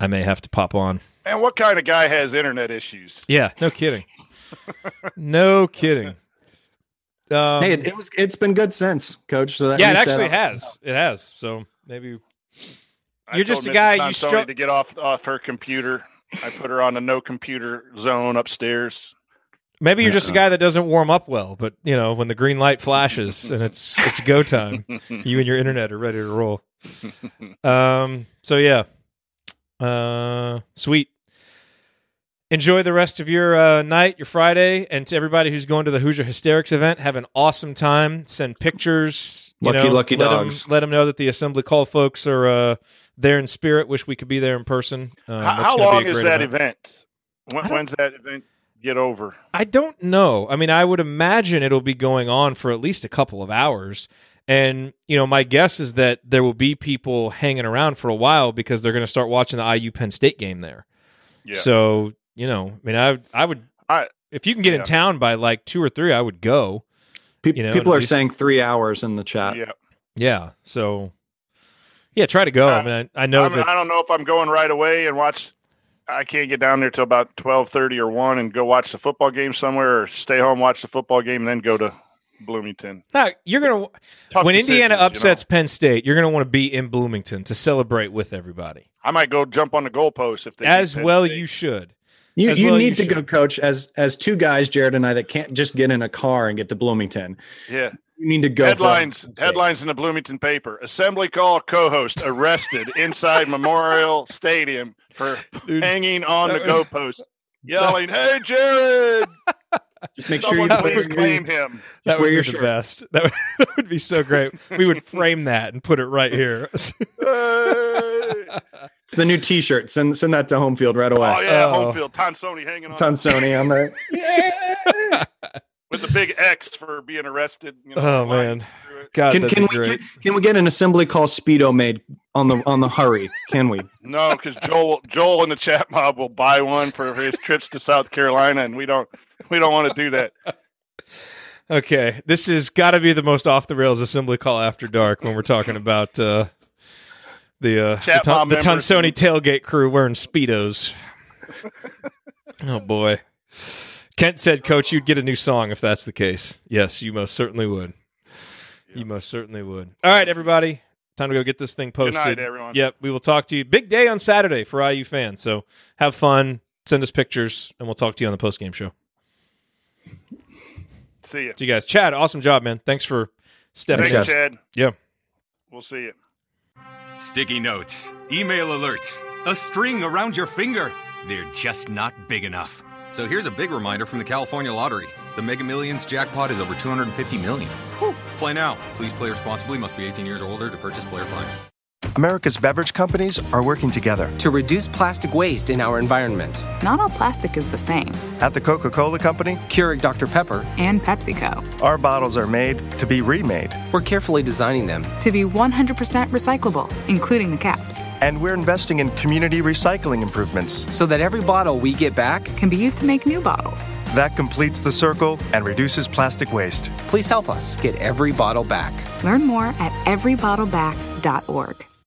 A: I may have to pop on.
H: And what kind of guy has internet issues?
A: Yeah, no kidding. no kidding.
D: Um, hey, it, it, was. It's been good since, Coach. So
A: yeah, it actually has. It has. So maybe
H: you're just a guy. You struggle to get off off her computer. I put her on a no computer zone upstairs.
A: Maybe you're just a guy that doesn't warm up well, but you know when the green light flashes and it's it's go time, you and your internet are ready to roll. Um. So yeah. Uh. Sweet. Enjoy the rest of your uh, night, your Friday, and to everybody who's going to the Hoosier Hysteria event, have an awesome time. Send pictures.
D: lucky,
A: know,
D: lucky
A: let
D: dogs.
A: Them, let them know that the Assembly Call folks are uh, there in spirit. Wish we could be there in person.
H: Um, how, how long is that event? event? When, when's that event? get over?
A: I don't know. I mean, I would imagine it'll be going on for at least a couple of hours. And, you know, my guess is that there will be people hanging around for a while because they're going to start watching the IU Penn State game there. Yeah. So, you know, I mean, I, I would, I, if you can get yeah. in town by like two or three, I would go.
D: People, you know, people are least, saying three hours in the chat.
H: Yeah.
A: Yeah. So, yeah, try to go. I, I mean, I, I know
H: that. I don't know if I'm going right away and watch I can't get down there till about twelve thirty or one, and go watch the football game somewhere, or stay home watch the football game, and then go to Bloomington.
A: Now, you're gonna
H: Tough
A: when Indiana
H: decisions, you
A: upsets Penn State, you're gonna want to be in Bloomington to celebrate with everybody.
H: I might go jump on the goalpost if they
A: As
H: Penn
A: well,
H: State.
A: you should.
D: You,
A: As
D: you
A: well,
D: need to
A: should.
D: go, coach, as as two guys, Jerod and I, that can't just get in a car and get to Bloomington.
H: Yeah.
D: You need to go.
H: Headlines headlines in the Bloomington paper. Assembly call co-host arrested inside Memorial Stadium for hanging on the
A: that would-
H: goalpost, yelling, "Hey, Jerod!"
D: Just make sure you
H: Someone
D: wear
H: please
D: your-
H: claim him.
A: That would be
D: your
A: the best. That would, that would be so great. We would frame that and put it right here.
D: It's the new T-shirt. Send send that to home field right away.
H: Oh yeah,
A: Oh.
H: home field. Tonsoni hanging on
D: Tonsoni on there.
H: With the big X for being arrested. You know,
A: oh man. God,
D: Can, can we
A: great.
D: get, can we get an assembly call speedo made on the on the hurry? Can we?
H: No, because Joel Joel in the chat mob will buy one for his trips to South Carolina, and we don't we don't want to do that.
A: Okay, this has got to be the most off the rails assembly call after dark when we're talking about uh, the uh, the,
H: Chat
A: Ton-
H: mob
A: the
H: members.
A: Tonsoni tailgate crew wearing speedos. oh boy, Kent said, "Coach, you'd get a new song if that's the case." Yes, you most certainly would. You most certainly would. All right, everybody, time to go get this thing
H: Good
A: posted.
H: night, everyone.
A: Yep, we will talk to you. Big day on Saturday for IU fans, so have fun. Send us pictures, and we'll talk to you on the post game show.
H: See you.
A: See you guys. Chad, awesome job, man. Thanks for stepping
H: Thanks,
A: in.
H: Chad.
A: Yeah.
H: We'll see you.
N: Sticky notes, email alerts, a string around your finger. They're just not big enough. So here's a big reminder from the California Lottery. The Mega Millions jackpot is over 250 million. Whew. Play now. Please play responsibly. Must be 18 years or older to purchase player prime.
O: America's beverage companies are working together.
L: To reduce plastic waste in our environment.
P: Not all plastic is the same.
O: At the Coca Cola Company,
L: Keurig Dr. Pepper.
P: And PepsiCo.
O: our bottles are made to be remade.
L: We're carefully designing them.
P: To be 100% recyclable, including the caps.
O: And we're investing in community recycling improvements.
L: So that every bottle we get back
P: can be used to make new bottles.
O: That completes the circle and reduces plastic waste.
L: Please help us get every bottle back.
P: Learn more at everybottleback.org.